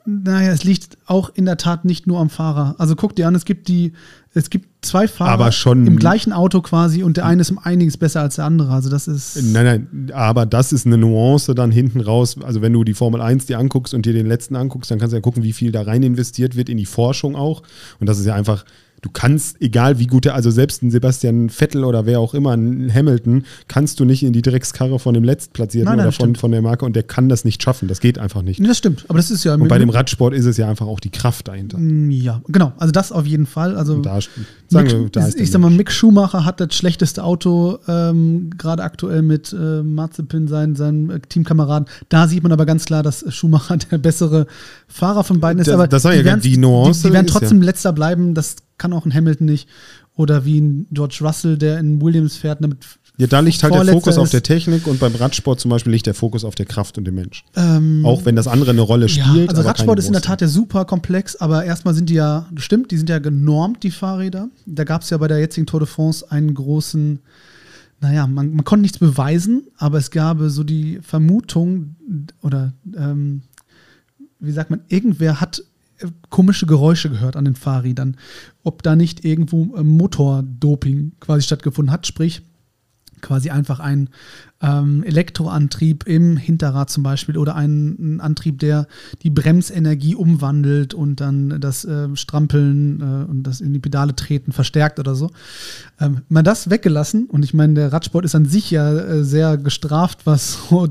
naja, es liegt auch in der Tat nicht nur am Fahrer. Also guck dir an, es gibt die, es gibt zwei Fahrer Aber schon- im gleichen Auto quasi und der eine ist um einiges besser als der andere. Also das ist Nein, nein, aber das ist eine Nuance dann hinten raus. Also wenn du die Formel 1 dir anguckst und dir den letzten anguckst, dann kannst du ja gucken, wie viel da rein investiert wird in die Forschung auch. Und das ist ja einfach, Du kannst, egal wie gut der, also selbst ein Sebastian Vettel oder wer auch immer, ein Hamilton, kannst du nicht in die Dreckskarre von dem Letztplatzierten Nein, nein, oder von, von der Marke und der kann das nicht schaffen. Das geht einfach nicht. Das stimmt. Aber das ist ja. Und bei dem Radsport ist es ja einfach auch die Kraft dahinter. Ja, genau. Also das auf jeden Fall. Also da, sagen wir, Mick, da ist ich sag mal. Mick Schumacher hat das schlechteste Auto, ähm, gerade aktuell mit äh, Mazepin, seinen, seinen äh, Teamkameraden. Da sieht man aber ganz klar, dass Schumacher der bessere Fahrer von beiden ist. Das- aber das ich ja werden- die Nuance Die, die werden ist ja- trotzdem letzter bleiben. Das kann auch ein Hamilton nicht. Oder wie ein George Russell, der in Williams fährt. Damit Ja, da liegt halt der Vorletzter Fokus auf ist. der Technik und beim Radsport zum Beispiel liegt der Fokus auf der Kraft und dem Mensch. ähm, Auch wenn das andere eine Rolle Ja, spielt. also aber Radsport ist in der. Tat ja super komplex, aber erstmal sind die ja, stimmt, die sind ja genormt, die Fahrräder. Da gab es ja bei der jetzigen Tour de France einen großen, naja, man, man konnte nichts beweisen, aber es gab so die Vermutung, oder ähm, wie sagt man, irgendwer hat komische Geräusche gehört an den Fahrrädern. Ob da nicht irgendwo äh, Motordoping quasi stattgefunden hat, sprich quasi einfach ein ähm, Elektroantrieb im Hinterrad zum Beispiel oder ein, ein Antrieb, der die Bremsenergie umwandelt und dann das äh, Strampeln äh, und das in die Pedale treten verstärkt oder so. Ähm, mal das weggelassen und ich meine, der Radsport ist an sich ja äh, sehr gestraft, was so,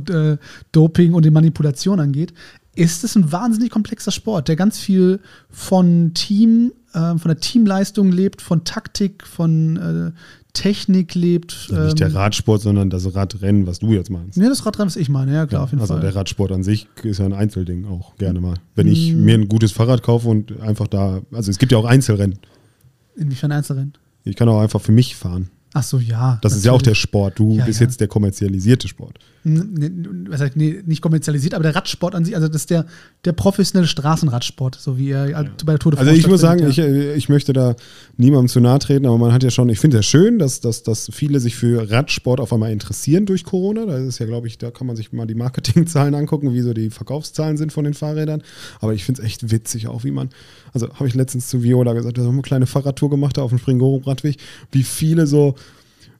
Doping und die Manipulation angeht. Ist es ein wahnsinnig komplexer Sport, der ganz viel von Team, äh, von der Teamleistung lebt, von Taktik, von äh, Technik lebt. Also nicht der ähm, Radsport, sondern das Radrennen, was du jetzt meinst. Nee, das Radrennen, was ich meine, ja klar, auf jeden also Fall. der Radsport an sich ist ja ein Einzelding auch gerne mal. Wenn ich Mm. mir ein gutes Fahrrad kaufe und einfach da, also es gibt ja auch Einzelrennen. Inwiefern Einzelrennen? Ich kann auch einfach für mich fahren. Ach so, ja. Das ist ja auch der natürlich. Sport. Du Ja, bist ja. jetzt der kommerzialisierte Sport. Was heißt, nee, nicht kommerzialisiert, aber der Radsport an sich, also das ist der, der professionelle Straßenradsport, so wie er halt bei der Tour de Also France ich muss sagen, stattfindet, ich, äh, ich möchte da niemandem zu nahe treten, aber man hat ja schon, ich finde es ja schön, dass, dass, dass viele sich für Radsport auf einmal interessieren durch Corona. Da ist ja, glaube ich, da kann man sich mal die Marketingzahlen angucken, wie so die Verkaufszahlen sind von den Fahrrädern. Aber ich finde es echt witzig auch, wie man, also habe ich letztens zu Viola gesagt, wir haben eine kleine Fahrradtour gemacht da auf dem Springorum-Radweg, wie viele so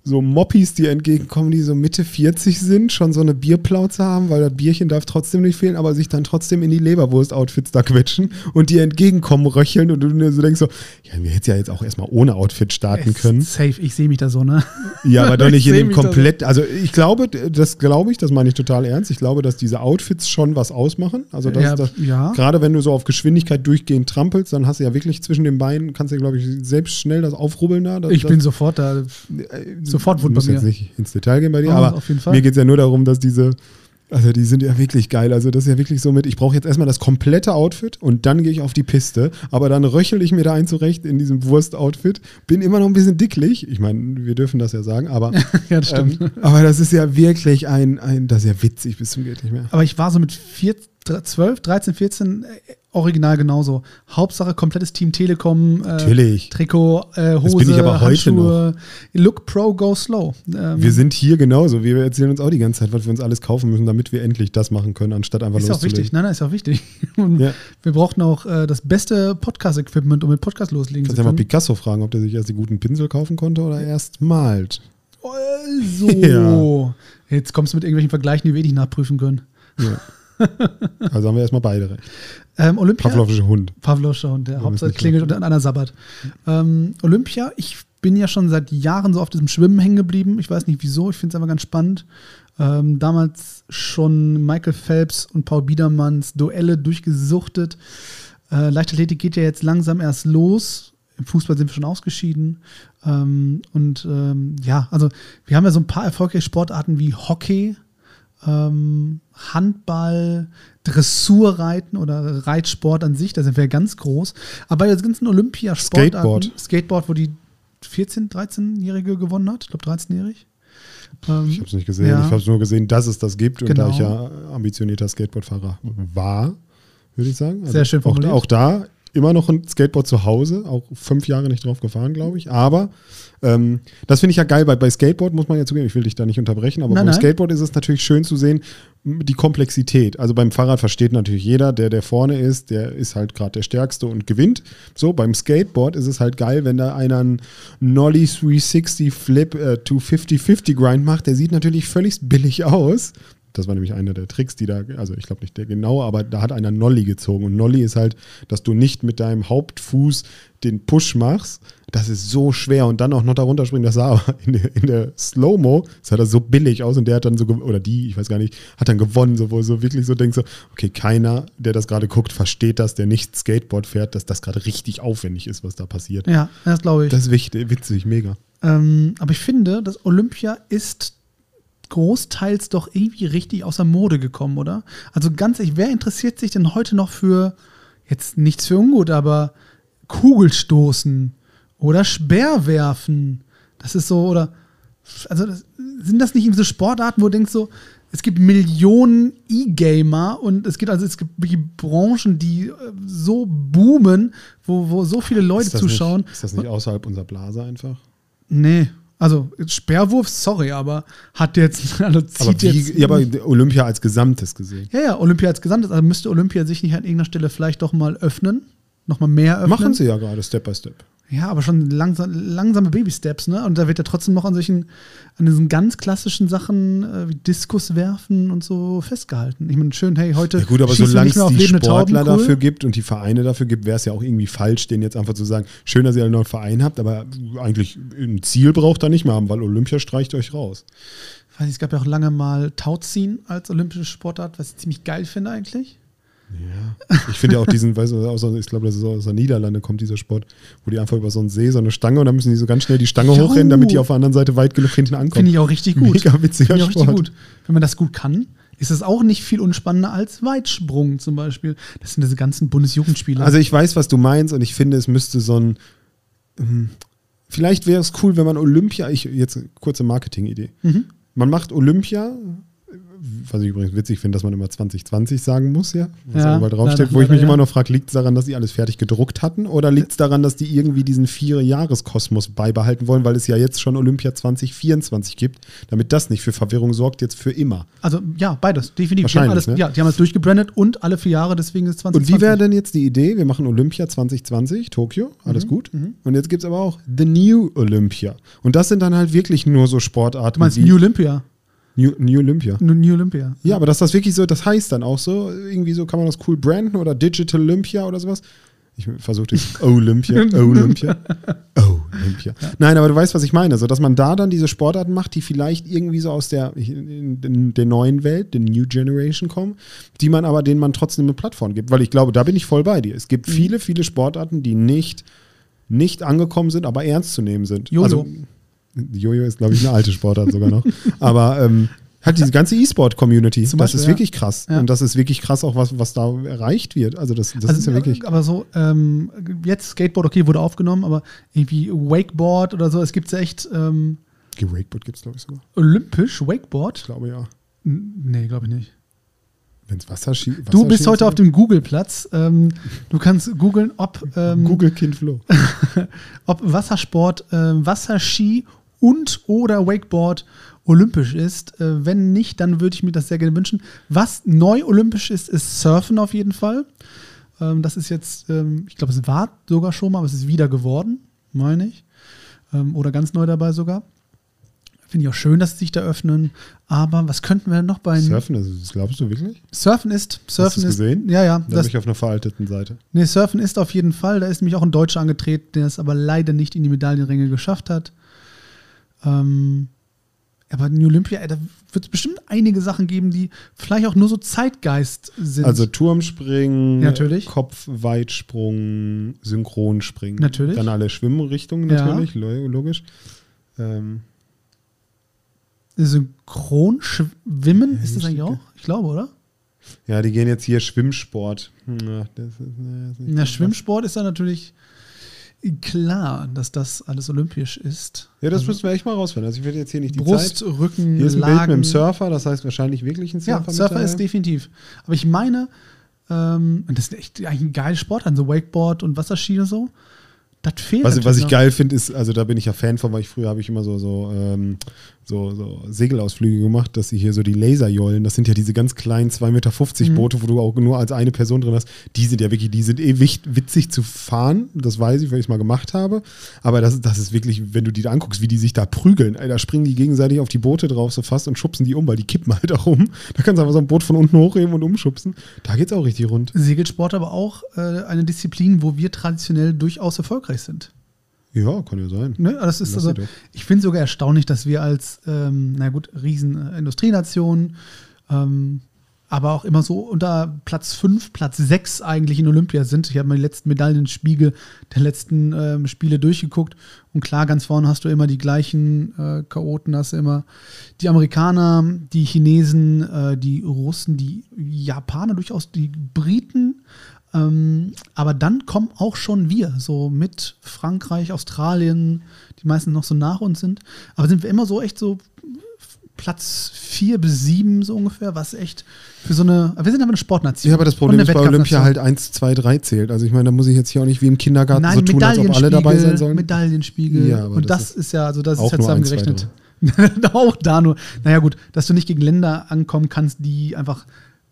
so Moppis, die entgegenkommen, die so Mitte 40 sind, schon so eine Bierplauze haben, weil das Bierchen darf trotzdem nicht fehlen, aber sich dann trotzdem in die Leberwurst-Outfits da quetschen und die entgegenkommen, röcheln und du dir so denkst so, ja, wir hätten ja jetzt auch erstmal ohne Outfit starten ist können. Safe, ich sehe mich da so, ne? Ja, aber doch Ich nicht in dem so. komplett, also ich glaube, das glaube ich, das meine ich total ernst, ich glaube, dass diese Outfits schon was ausmachen. Also das, Ja, das, ja. gerade wenn du so auf Geschwindigkeit durchgehend trampelst, dann hast du ja wirklich zwischen den Beinen, kannst du, glaube ich, selbst schnell das aufrubbeln da. Das, Ich das, bin sofort da. Sofort wund bei muss jetzt mir. nicht ins Detail gehen bei dir, Oh, aber mir geht es ja nur darum, dass diese, also die sind ja wirklich geil. Also das ist ja wirklich so mit, ich brauche jetzt erstmal das komplette Outfit und dann gehe ich auf die Piste, aber dann röchel ich mir da ein zurecht in diesem Wurst-Outfit, bin immer noch ein bisschen dicklich. Ich meine, wir dürfen das ja sagen, aber, Ja, das stimmt. ähm, aber das ist ja wirklich ein, ein, das ist ja witzig bis zum geht nicht mehr. Aber ich war so mit vier, 12, 13, 14 äh, original genauso. Hauptsache komplettes Team Telekom. Äh, Natürlich. Trikot, äh, Hose, bin ich aber heute Handschuhe. Look pro, go slow. Ähm, Wir sind hier genauso. Wir erzählen uns auch die ganze Zeit, was wir uns alles kaufen müssen, damit wir endlich das machen können, anstatt einfach ist auch loszulegen. wichtig. Nein, nein, ist auch wichtig. Und Ja. Wir brauchten auch äh, das beste Podcast-Equipment, um mit Podcast loslegen Kannst zu ja mal können. Picasso fragen, ob der sich erst die guten Pinsel kaufen konnte oder erst malt. Also, Ja. jetzt kommst du mit irgendwelchen Vergleichen, die wir eh nicht nachprüfen können. Ja. also haben wir erstmal beide recht. Ähm, Olympia. Pavlovische Hund. Pavloscher und der Hauptsache klingelt und einer sabbat. Ähm, Olympia, ich bin ja schon seit Jahren so auf diesem Schwimmen hängen geblieben. Ich weiß nicht wieso, ich finde es aber ganz spannend. Ähm, damals schon Michael Phelps und Paul Biedermanns Duelle durchgesuchtet. Äh, Leichtathletik geht ja jetzt langsam erst los. Im Fußball sind wir schon ausgeschieden. Ähm, und ähm, ja, also wir haben ja so ein paar erfolgreiche Sportarten wie Hockey, ähm, Handball, Dressurreiten oder Reitsport an sich, da sind wir ganz groß. Aber bei den ganzen Olympiasportarten, Skateboard. Skateboard, wo die 14-, 13-Jährige gewonnen hat, ich glaube 13-jährig. Ähm, Ich habe es nicht gesehen. Ja. Ich habe es nur gesehen, dass es das gibt. Und Genau. da ich ja ambitionierter Skateboardfahrer war, würde ich sagen. Also Sehr schön auch, formuliert. auch da immer noch ein Skateboard zu Hause. Auch fünf Jahre nicht drauf gefahren, glaube ich. Aber ähm, das finde ich ja geil. Bei, bei Skateboard muss man ja zugeben, ich will dich da nicht unterbrechen, aber Nein, beim nein. Skateboard ist es natürlich schön zu sehen, die Komplexität. Also beim Fahrrad versteht natürlich jeder, der, der vorne ist, der ist halt gerade der Stärkste und gewinnt. So, beim Skateboard ist es halt geil, wenn da einer einen Nolly 360 Flip äh, to 50-50 Grind macht. Der sieht natürlich völlig billig aus. Das war nämlich einer der Tricks, die da, also ich glaube nicht der genaue, aber da hat einer Nolli gezogen. Und Nolli ist halt, dass du nicht mit deinem Hauptfuß den Push machst. Das ist so schwer und dann auch noch darunter springen. Das sah aber in der, in der Slow-Mo, sah das so billig aus und der hat dann so, oder die, ich weiß gar nicht, hat dann gewonnen, so, wo du so wirklich so denkst, so, okay, keiner, der das gerade guckt, versteht das, der nicht Skateboard fährt, dass das gerade richtig aufwendig ist, was da passiert. Ja, das glaube ich. Das ist wichtig, witzig, mega. Ähm, aber ich finde, das Olympia ist großteils doch irgendwie richtig außer Mode gekommen, oder? Also ganz ehrlich, wer interessiert sich denn heute noch für, jetzt nichts für ungut, aber Kugelstoßen oder Speerwerfen? Das ist so, oder, also das, sind das nicht irgendwie so Sportarten, wo du denkst so, es gibt Millionen E-Gamer und es gibt also es gibt Branchen, die äh, so boomen, wo, wo so viele Leute ist zuschauen. Nicht, ist das nicht außerhalb unserer Blase einfach? Nee, also Speerwurf, sorry, aber hat jetzt, also zieht Aber, wie, jetzt. ja, aber Olympia als Gesamtes gesehen. ja, ja, Olympia als Gesamtes, also müsste Olympia sich nicht an irgendeiner Stelle vielleicht doch mal öffnen, noch mal mehr öffnen. Machen sie ja gerade Step by Step. Ja, aber schon langsam, langsame Baby-Steps, ne? Und da wird ja trotzdem noch an solchen, an diesen ganz klassischen Sachen äh, wie Diskus werfen und so festgehalten. Ich meine, schön, hey, heute Ja gut, aber solange es die Sportler Tauben, cool. dafür gibt und die Vereine dafür gibt, wäre es ja auch irgendwie falsch, denen jetzt einfach zu sagen, schön, dass ihr einen neuen Verein habt, aber eigentlich ein Ziel braucht ihr nicht mehr haben, weil Olympia streicht euch raus. Ich weiß nicht, es gab ja auch lange mal Tauziehen als olympische Sportart, was ich ziemlich geil finde eigentlich. Ja. Ich finde ja auch diesen, weißt du, aus, ich glaube, das ist aus der Niederlande kommt dieser Sport, wo die einfach über so einen See, so eine Stange und dann müssen die so ganz schnell die Stange Jo. hochrennen, damit die auf der anderen Seite weit genug hinten ankommen. Finde ich auch richtig gut. Mega witziger Finde ich auch richtig gut. Wenn man das gut kann, ist es auch nicht viel unspannender als Weitsprung zum Beispiel. Das sind diese ganzen Bundesjugendspiele. Also ich weiß, was du meinst und ich finde, es müsste so ein. ähm, Vielleicht wäre es cool, wenn man Olympia, ich jetzt kurze Marketing-Idee. Mhm. Man macht Olympia, was ich übrigens witzig finde, dass man immer 2020 sagen muss, ja, was Ja, ja, überall draufsteht, wo ich mich leider, immer ja. noch frage, liegt es daran, dass sie alles fertig gedruckt hatten oder liegt es daran, dass die irgendwie diesen Vier-Jahres-Kosmos beibehalten wollen, weil es ja jetzt schon Olympia 2024 gibt, damit das nicht für Verwirrung sorgt, jetzt für immer. Also ja, beides, definitiv. Die haben, Wahrscheinlich, alles, ne? ja, die haben es durchgebrandet und alle vier Jahre, deswegen ist 2020. Und wie wäre denn jetzt die Idee? Wir machen Olympia 2020, Tokio, alles Mhm, gut. Und jetzt gibt es aber auch The New Olympia. Und das sind dann halt wirklich nur so Sportarten Du meinst wie New Olympia? New, New Olympia. New, Olympia. Ja, aber dass das wirklich so, das heißt dann auch so, irgendwie so kann man das cool branden oder Digital Olympia oder sowas. Ich versuche das Olympia, Olympia, Olympia. Nein, aber du weißt, was ich meine. So, dass man da dann diese Sportarten macht, die vielleicht irgendwie so aus der, der neuen Welt, der New Generation kommen, die man aber, denen man trotzdem eine Plattform gibt. Weil ich glaube, da bin ich voll bei dir. Es Mhm. gibt viele, viele Sportarten, die nicht, nicht angekommen sind, aber ernst zu nehmen sind. Jojo. Also, Jojo ist, glaube ich, eine alte Sportart sogar noch. Aber ähm, hat diese ganze E-Sport-Community, das Beispiel, ist wirklich krass. Ja. Und das ist wirklich krass auch, was, was da erreicht wird. Also das, das also, ist ja wirklich. Aber so, ähm, jetzt Skateboard, okay, wurde aufgenommen, aber irgendwie Wakeboard oder so, es gibt ja echt ähm, Wakeboard gibt es, glaube ich, sogar. olympisch Wakeboard. Ich glaube ja. N- Nee, glaube ich nicht. Wenn es Wasserski. Du bist heute auf dem Google-Platz. Ähm, du kannst googeln, ob, ähm, Google Kind Flo. ob Wassersport, ähm, Wasserski und oder Wakeboard olympisch ist. Äh, wenn nicht, dann würde ich mir das sehr gerne wünschen. Was neu olympisch ist, ist Surfen auf jeden Fall. Ähm, das ist jetzt, ähm, ich glaube, es war sogar schon mal, aber es ist wieder geworden, meine ich. Ähm, oder ganz neu dabei sogar. Finde ich auch schön, dass sie sich da öffnen. Aber was könnten wir denn noch bei Surfen, das glaubst du wirklich? Surfen ist, Surfen du's ist, gesehen? ja, ja, Da bin ich auf einer veralteten Seite. Nee, Surfen ist auf jeden Fall. Da ist nämlich auch ein Deutscher angetreten, der es aber leider nicht in die Medaillenränge geschafft hat. Ähm, aber in Olympia, ey, da wird es bestimmt einige Sachen geben, die vielleicht auch nur so Zeitgeist sind. Also Turmspringen, Ja, natürlich. Kopfweitsprung, Synchronspringen. Natürlich. Dann alle Schwimmrichtungen Ja. natürlich, lo- logisch. Ähm, Synchronschwimmen, ist das Ja, eigentlich auch? Ich glaube, oder? ja, die gehen jetzt hier Schwimmsport. Hm, ach, das ist, ne, ist Na, Schwimmsport ist ja natürlich klar, dass das alles olympisch ist. Ja, das Also müssen wir echt mal rausfinden. Also ich werde jetzt hier nicht die Brust, Zeit. Rücken, Hier ist ein Bild mit Lagen. dem Surfer, das heißt wahrscheinlich wirklich ein Ja, Surfer. Surfer mit ist definitiv. Aber ich meine, ähm, und das ist echt eigentlich ein geiles Sport, also Wakeboard und Wasserski und so. Das fehlt Was, was ich geil finde, ist, also da bin ich ja Fan von, weil ich früher habe ich immer so, so, ähm, so, so Segelausflüge gemacht, dass sie hier so die Laserjollen, das sind ja diese ganz kleinen 2,50 Meter Mhm. Boote, wo du auch nur als eine Person drin hast, die sind ja wirklich, die sind eh wicht, witzig zu fahren, das weiß ich, weil ich es mal gemacht habe, aber das, das ist wirklich, wenn du die da anguckst, wie die sich da prügeln, ey, da springen die gegenseitig auf die Boote drauf so fast und schubsen die um, weil die kippen halt auch um. Da kannst du einfach so ein Boot von unten hochheben und umschubsen. Da geht's auch richtig rund. Segelsport aber auch äh, eine Disziplin, wo wir traditionell durchaus erfolgreich sind. Ja, kann ja sein. Ne? Das ist Lass also, ich finde sogar erstaunlich, dass wir als, ähm, na gut, riesen äh, ähm, aber auch immer so unter Platz 5, Platz 6 eigentlich in Olympia sind. Ich habe mal die letzten Medaillenspiegel der letzten ähm, Spiele durchgeguckt. Und klar, ganz vorne hast du immer die gleichen äh, Chaoten, hast du immer die Amerikaner, die Chinesen, äh, die Russen, die Japaner, durchaus die Briten. Ähm, aber dann kommen auch schon wir, so mit Frankreich, Australien, die meisten noch so nach uns sind. Aber sind wir immer so echt so Platz 4 bis 7 so ungefähr, was echt für so eine, wir sind aber eine Sportnation. Ja, aber das Problem ist bei Olympia halt 1, 2, 3 zählt. Also ich meine, da muss ich jetzt hier auch nicht wie im Kindergarten Nein, so tun, als ob alle dabei sein sollen. Medaillenspiegel. Ja, aber und das, das ist, ja, also das ist ja zusammengerechnet. auch da nur. Naja, gut, dass du nicht gegen Länder ankommen kannst, die einfach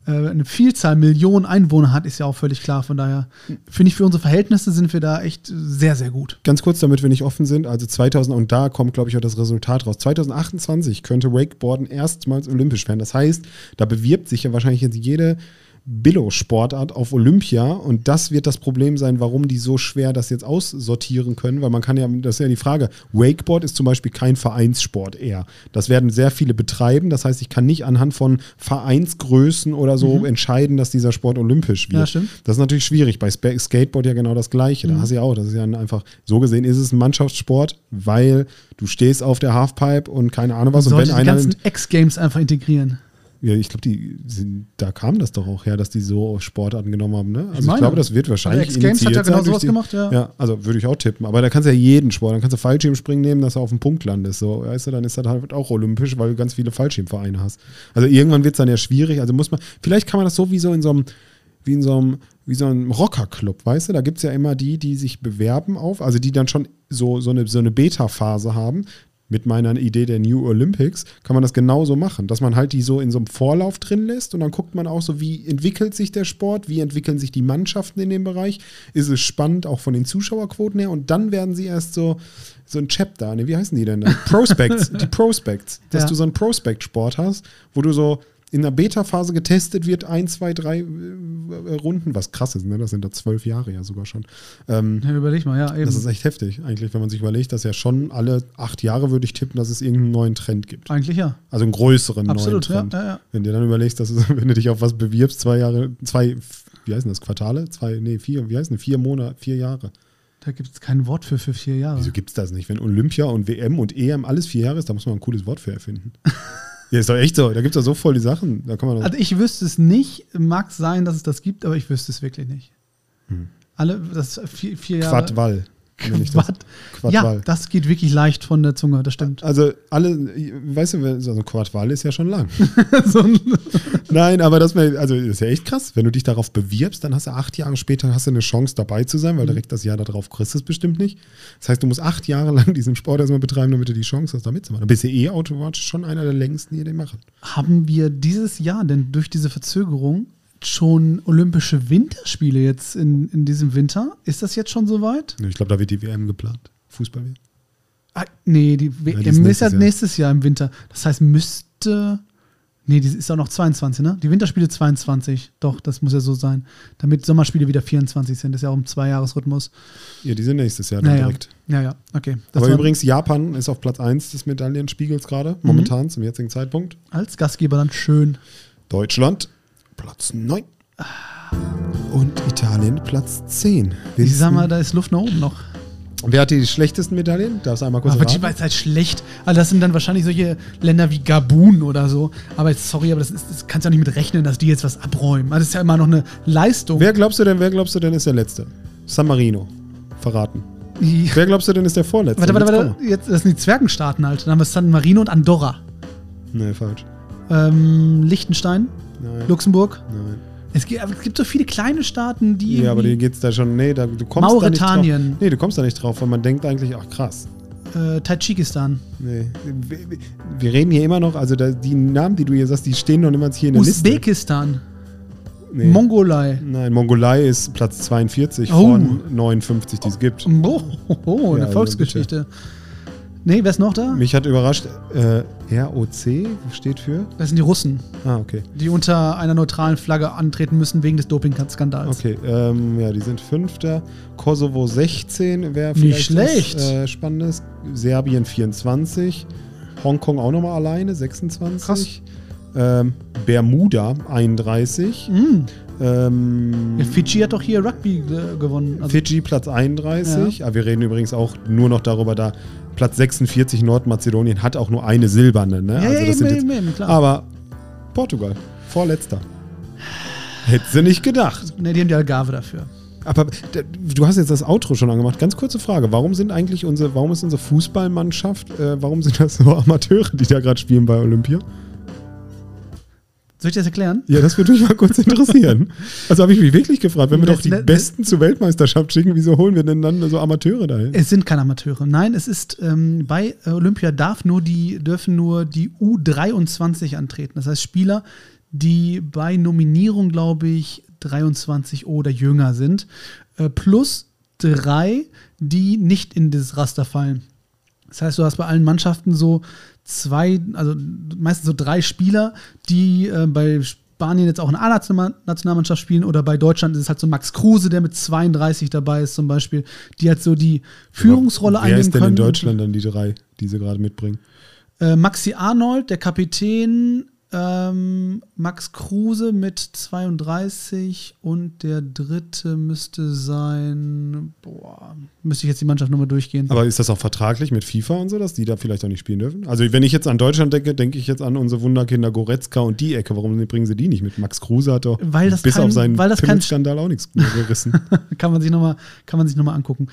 eine Vielzahl, Millionen Einwohner hat, ist ja auch völlig klar. Von daher finde ich, für unsere Verhältnisse sind wir da echt sehr, sehr gut. Ganz kurz, damit wir nicht offen sind, also 2000 und da kommt, glaube ich, auch das Resultat raus. 2028 könnte Wakeboarden erstmals olympisch werden. Das heißt, da bewirbt sich ja wahrscheinlich jetzt jede Billo-Sportart auf Olympia und das wird das Problem sein, warum die so schwer das jetzt aussortieren können, weil man kann ja, das ist ja die Frage, Wakeboard ist zum Beispiel kein Vereinssport eher. Das werden sehr viele betreiben, das heißt, ich kann nicht anhand von Vereinsgrößen oder so entscheiden, dass dieser Sport olympisch wird. Ja, stimmt. Das ist natürlich schwierig. Bei Skateboard ja genau das Gleiche. Da hast du ja auch, das ist ja ein einfach, so gesehen ist es ein Mannschaftssport, weil du stehst auf der Halfpipe und keine Ahnung was. Und Sollte wenn die einer, ganzen X-Games einfach integrieren. Ja, ich glaube, die sind, da kam das doch auch her, dass die so Sportarten genommen haben. Ne? Also ich, meine. glaube, das wird wahrscheinlich Bei X-Games hat ja genau sowas die- gemacht, ja. Ja, also würde ich auch tippen. Aber da kannst du ja jeden Sport, dann kannst du Fallschirmspringen nehmen, dass du auf dem Punkt landest. So, weißt du, dann ist das halt auch olympisch, weil du ganz viele Fallschirmvereine hast. Also irgendwann wird es dann ja schwierig. Also muss man, vielleicht kann man das so wie so in so einem, wie in so einem, wie so einem Rockerclub, weißt du? Da gibt es ja immer die, die sich bewerben auf, also die dann schon so, so eine, so eine Beta-Phase haben. Mit meiner Idee der New Olympics kann man das genauso machen, dass man halt die so in so einem Vorlauf drin lässt und dann guckt man auch so, wie entwickelt sich der Sport, wie entwickeln sich die Mannschaften in dem Bereich, ist es spannend auch von den Zuschauerquoten her und dann werden sie erst so, so ein Chapter, ne, wie heißen die denn da? Prospects, die Prospects, dass Ja. du so einen Prospect-Sport hast, wo du so in der Beta-Phase getestet wird, ein, zwei, drei äh, Runden, was krass ist, ne? Das sind da zwölf Jahre ja sogar schon. Ähm, Ja, überleg mal, ja, eben. das ist echt heftig, eigentlich, wenn man sich überlegt, dass ja schon alle acht Jahre würde ich tippen, dass es irgendeinen neuen Trend gibt. Eigentlich ja. Also einen größeren Absolut, ja, neuen Trend. ja, ja. Wenn du dann überlegst, dass es, wenn du dich auf was bewirbst, zwei Jahre, zwei, wie heißen das, Quartale? Zwei, nee, vier, wie heißen das? Vier Monate, vier Jahre. Da gibt es kein Wort für für vier Jahre. Wieso gibt es das nicht? Wenn Olympia und WM und EM alles vier Jahre ist, da muss man ein cooles Wort für erfinden. ja, ist doch echt so. Da gibt es doch so voll die Sachen. Da kann man Also ich wüsste es nicht. Mag sein, dass es das gibt, aber ich wüsste es wirklich nicht. Alle, das vier, vier Jahre. Hm. Quadwall. Quad. Quadwall. Ja, das geht wirklich leicht von der Zunge, das stimmt. Also alle, weißt du, so ein Quadwall ist ja schon lang. so ein, Nein, aber das, also das ist ja echt krass. Wenn du dich darauf bewirbst, dann hast du acht Jahre später hast du eine Chance dabei zu sein, weil direkt das Jahr darauf kriegst du es bestimmt nicht. Das heißt, du musst acht Jahre lang diesen Sport erstmal betreiben, damit du die Chance hast, da mitzumachen. Dann bist du eh automatisch schon einer der längsten, die den machen. haben wir dieses Jahr denn durch diese Verzögerung schon Olympische Winterspiele jetzt in, in diesem Winter? Ist das jetzt schon soweit? Ich glaube, da wird die WM geplant. Fußball WM. Ah, nee, die WM die ist nächstes ja Jahr. nächstes Jahr im Winter. Das heißt, müsste. Nee, die ist auch noch 22, ne? Die Winterspiele 22. Doch, das muss ja so sein. Damit Sommerspiele wieder 24 sind. Das ist ja auch im Zweijahresrhythmus. Ja, die sind nächstes Jahr dann Naja. direkt. Ja, ja, okay. Das Aber übrigens, Japan ist auf Platz 1 des Medaillenspiegels gerade, momentan zum jetzigen Zeitpunkt. Als Gastgeber dann schön. Deutschland Platz 9. Und Italien Platz 10. Ich sag mal, da ist Luft nach oben noch. Wer hat die schlechtesten Medaillen? Darfst du einmal kurz Aber die war jetzt halt schlecht. Also das sind dann wahrscheinlich solche Länder wie Gabun oder so. Aber jetzt, sorry, aber das, ist, das kannst du auch nicht mit rechnen, dass die jetzt was abräumen. Also das ist ja immer noch eine Leistung. Wer glaubst du denn, wer glaubst du denn ist der Letzte? San Marino. Verraten. Die- Wer glaubst du denn ist der Vorletzte? Warte, warte, warte. Jetzt, das sind die Zwergenstaaten halt. Dann haben wir San Marino und Andorra. Nee, falsch. Ähm, Liechtenstein, Nein. Luxemburg, Nein. Es gibt, es gibt so viele kleine Staaten, die. Ja, aber irgendwie- denen geht's da schon, nee, da, du kommst da nicht drauf. Mauretanien. Nee, du kommst da nicht drauf, weil man denkt eigentlich, ach krass. äh, Tadschikistan. Nee. Wir, wir- reden hier immer noch, also da, die Namen, die du hier sagst, die stehen noch niemals hier in der Liste. Usbekistan. Nee. Mongolei. Nein, Mongolei ist Platz 42 Oh. von 59, die es gibt. Oh, oh, oh eine Ja, also Volksgeschichte. Nee, wer ist noch da? Mich hat überrascht, äh, ROC steht für? Das sind die Russen, Ah, okay. die unter einer neutralen Flagge antreten müssen wegen des Dopingskandals. Okay, ähm, ja, die sind Fünfter. Kosovo 16 wäre Nicht vielleicht schlecht. Was, äh, Spannendes. Serbien 24. Hongkong auch nochmal alleine, 26. Krass. Ähm, Bermuda 31. Mm. Ähm, Ja, Fidschi hat doch hier Rugby äh, gewonnen. Also, Fidschi Platz 31. Aber wir reden übrigens auch nur noch darüber, da Platz 46 Nordmazedonien hat auch nur eine silberne. Ne? ja, also ja, das sind eben, jetzt, eben, klar. aber Portugal, vorletzter. Hättest du nicht gedacht. ne, die haben die Algarve dafür. Aber du hast jetzt das Outro schon angemacht. Ganz kurze Frage. Warum sind eigentlich unsere, warum ist unsere Fußballmannschaft, äh, warum sind das so Amateure, die da gerade spielen bei Olympia? Soll ich das erklären? Ja, das würde mich mal kurz interessieren. Also habe ich mich wirklich gefragt, wenn wir Das- doch die das- Besten zur Weltmeisterschaft schicken, wieso holen wir denn dann so Amateure dahin? Es sind keine Amateure. Nein, es ist ähm, bei Olympia darf nur die, dürfen nur die U23 antreten. Das heißt Spieler, die bei Nominierung, glaube ich, 23 oder jünger sind. Äh, plus drei, die nicht in dieses Raster fallen. Das heißt, du hast bei allen Mannschaften so zwei, also meistens so drei Spieler, die äh, bei Spanien jetzt auch in A-Nationalmannschaft spielen oder bei Deutschland ist es halt so Max Kruse, der mit 32 dabei ist zum Beispiel, die halt so die Führungsrolle Wer einnehmen ist denn können. in Deutschland dann die drei, die sie gerade mitbringen? Äh, Maxi Arnold, der Kapitän, ähm, Max Kruse mit 32 und der dritte müsste sein, boah, müsste ich jetzt die Mannschaft nochmal durchgehen. Aber ist das auch vertraglich mit FIFA und so, dass die da vielleicht auch nicht spielen dürfen? Also wenn ich jetzt an Deutschland denke, denke ich jetzt an unsere Wunderkinder Goretzka und die Ecke. Warum bringen sie die nicht mit? Max Kruse hat doch Weil das bis kein- auf seinen Pimmelskandal auch nichts mehr gerissen. kann man sich nochmal noch mal angucken.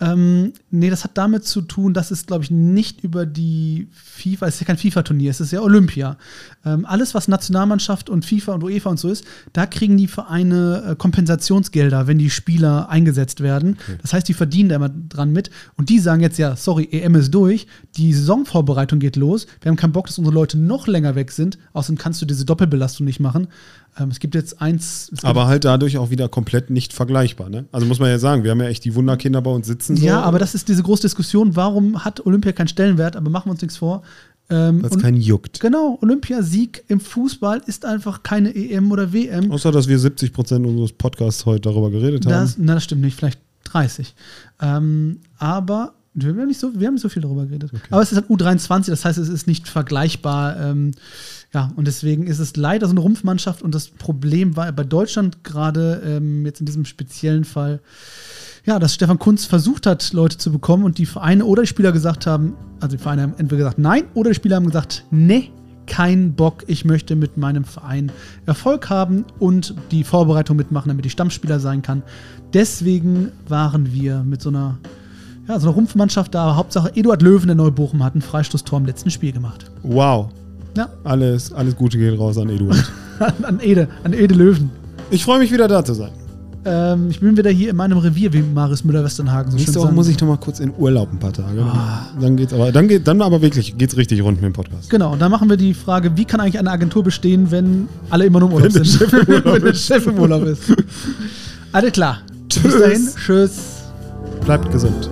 Ähm, nee, das hat damit zu tun, dass es, glaube ich, nicht über die FIFA, es ist ja kein FIFA-Turnier, es ist ja Olympia. Ähm, alles, was Nationalmannschaft und FIFA und UEFA und so ist, da kriegen die Vereine äh, Kompensationsgelder, wenn die Spieler eingesetzt werden. Das heißt, die verdienen da immer dran mit und die sagen jetzt, ja, sorry, EM ist durch, die Saisonvorbereitung geht los, wir haben keinen Bock, dass unsere Leute noch länger weg sind, außerdem kannst du diese Doppelbelastung nicht machen. Ähm, es gibt jetzt eins, gibt Aber halt dadurch auch wieder komplett nicht vergleichbar. Ne? Also muss man ja sagen, wir haben ja echt die Wunderkinder bei uns sitzen. So, Ja, aber das ist diese große Diskussion, warum hat Olympia keinen Stellenwert, aber machen wir uns nichts vor. Ähm, und- keinen juckt. genau, Olympiasieg im Fußball ist einfach keine EM oder WM. Außer, dass wir 70 Prozent unseres Podcasts heute darüber geredet haben. Das, na, das stimmt nicht, vielleicht 30. Ähm, aber wir haben, nicht so, wir haben nicht so viel darüber geredet. Aber es ist halt U23, das heißt, es ist nicht vergleichbar. Ähm, ja, und deswegen ist es leider so eine Rumpfmannschaft. Und das Problem war bei Deutschland gerade ähm, jetzt in diesem speziellen Fall, ja, dass Stefan Kunz versucht hat, Leute zu bekommen und die Vereine oder die Spieler gesagt haben, also die Vereine haben entweder gesagt nein oder die Spieler haben gesagt, nee, kein Bock, ich möchte mit meinem Verein Erfolg haben und die Vorbereitung mitmachen, damit ich Stammspieler sein kann. Deswegen waren wir mit so einer, ja, so einer Rumpfmannschaft da. Hauptsache Eduard Löwen, der Neubochum, hat ein Freistoßtor im letzten Spiel gemacht. Wow. Ja, Alles, alles Gute geht raus an Eduard. an Ede, an Ede Löwen. ich freue mich wieder da zu sein. Ähm, ich bin wieder hier in meinem Revier, wie Marius Müller-Westernhagen so schön Nächste Woche sagt. muss ich noch mal kurz in Urlaub ein paar Tage. Ah. Dann geht's aber, dann geht, dann aber wirklich, geht's richtig rund mit dem Podcast. Genau, und dann machen wir die Frage, wie kann eigentlich eine Agentur bestehen, wenn alle immer nur im Urlaub Wenn der sind? Chef im Urlaub wenn der. Chef im Urlaub ist. Alles klar. Tschüss. Bis dahin, tschüss. Bleibt gesund.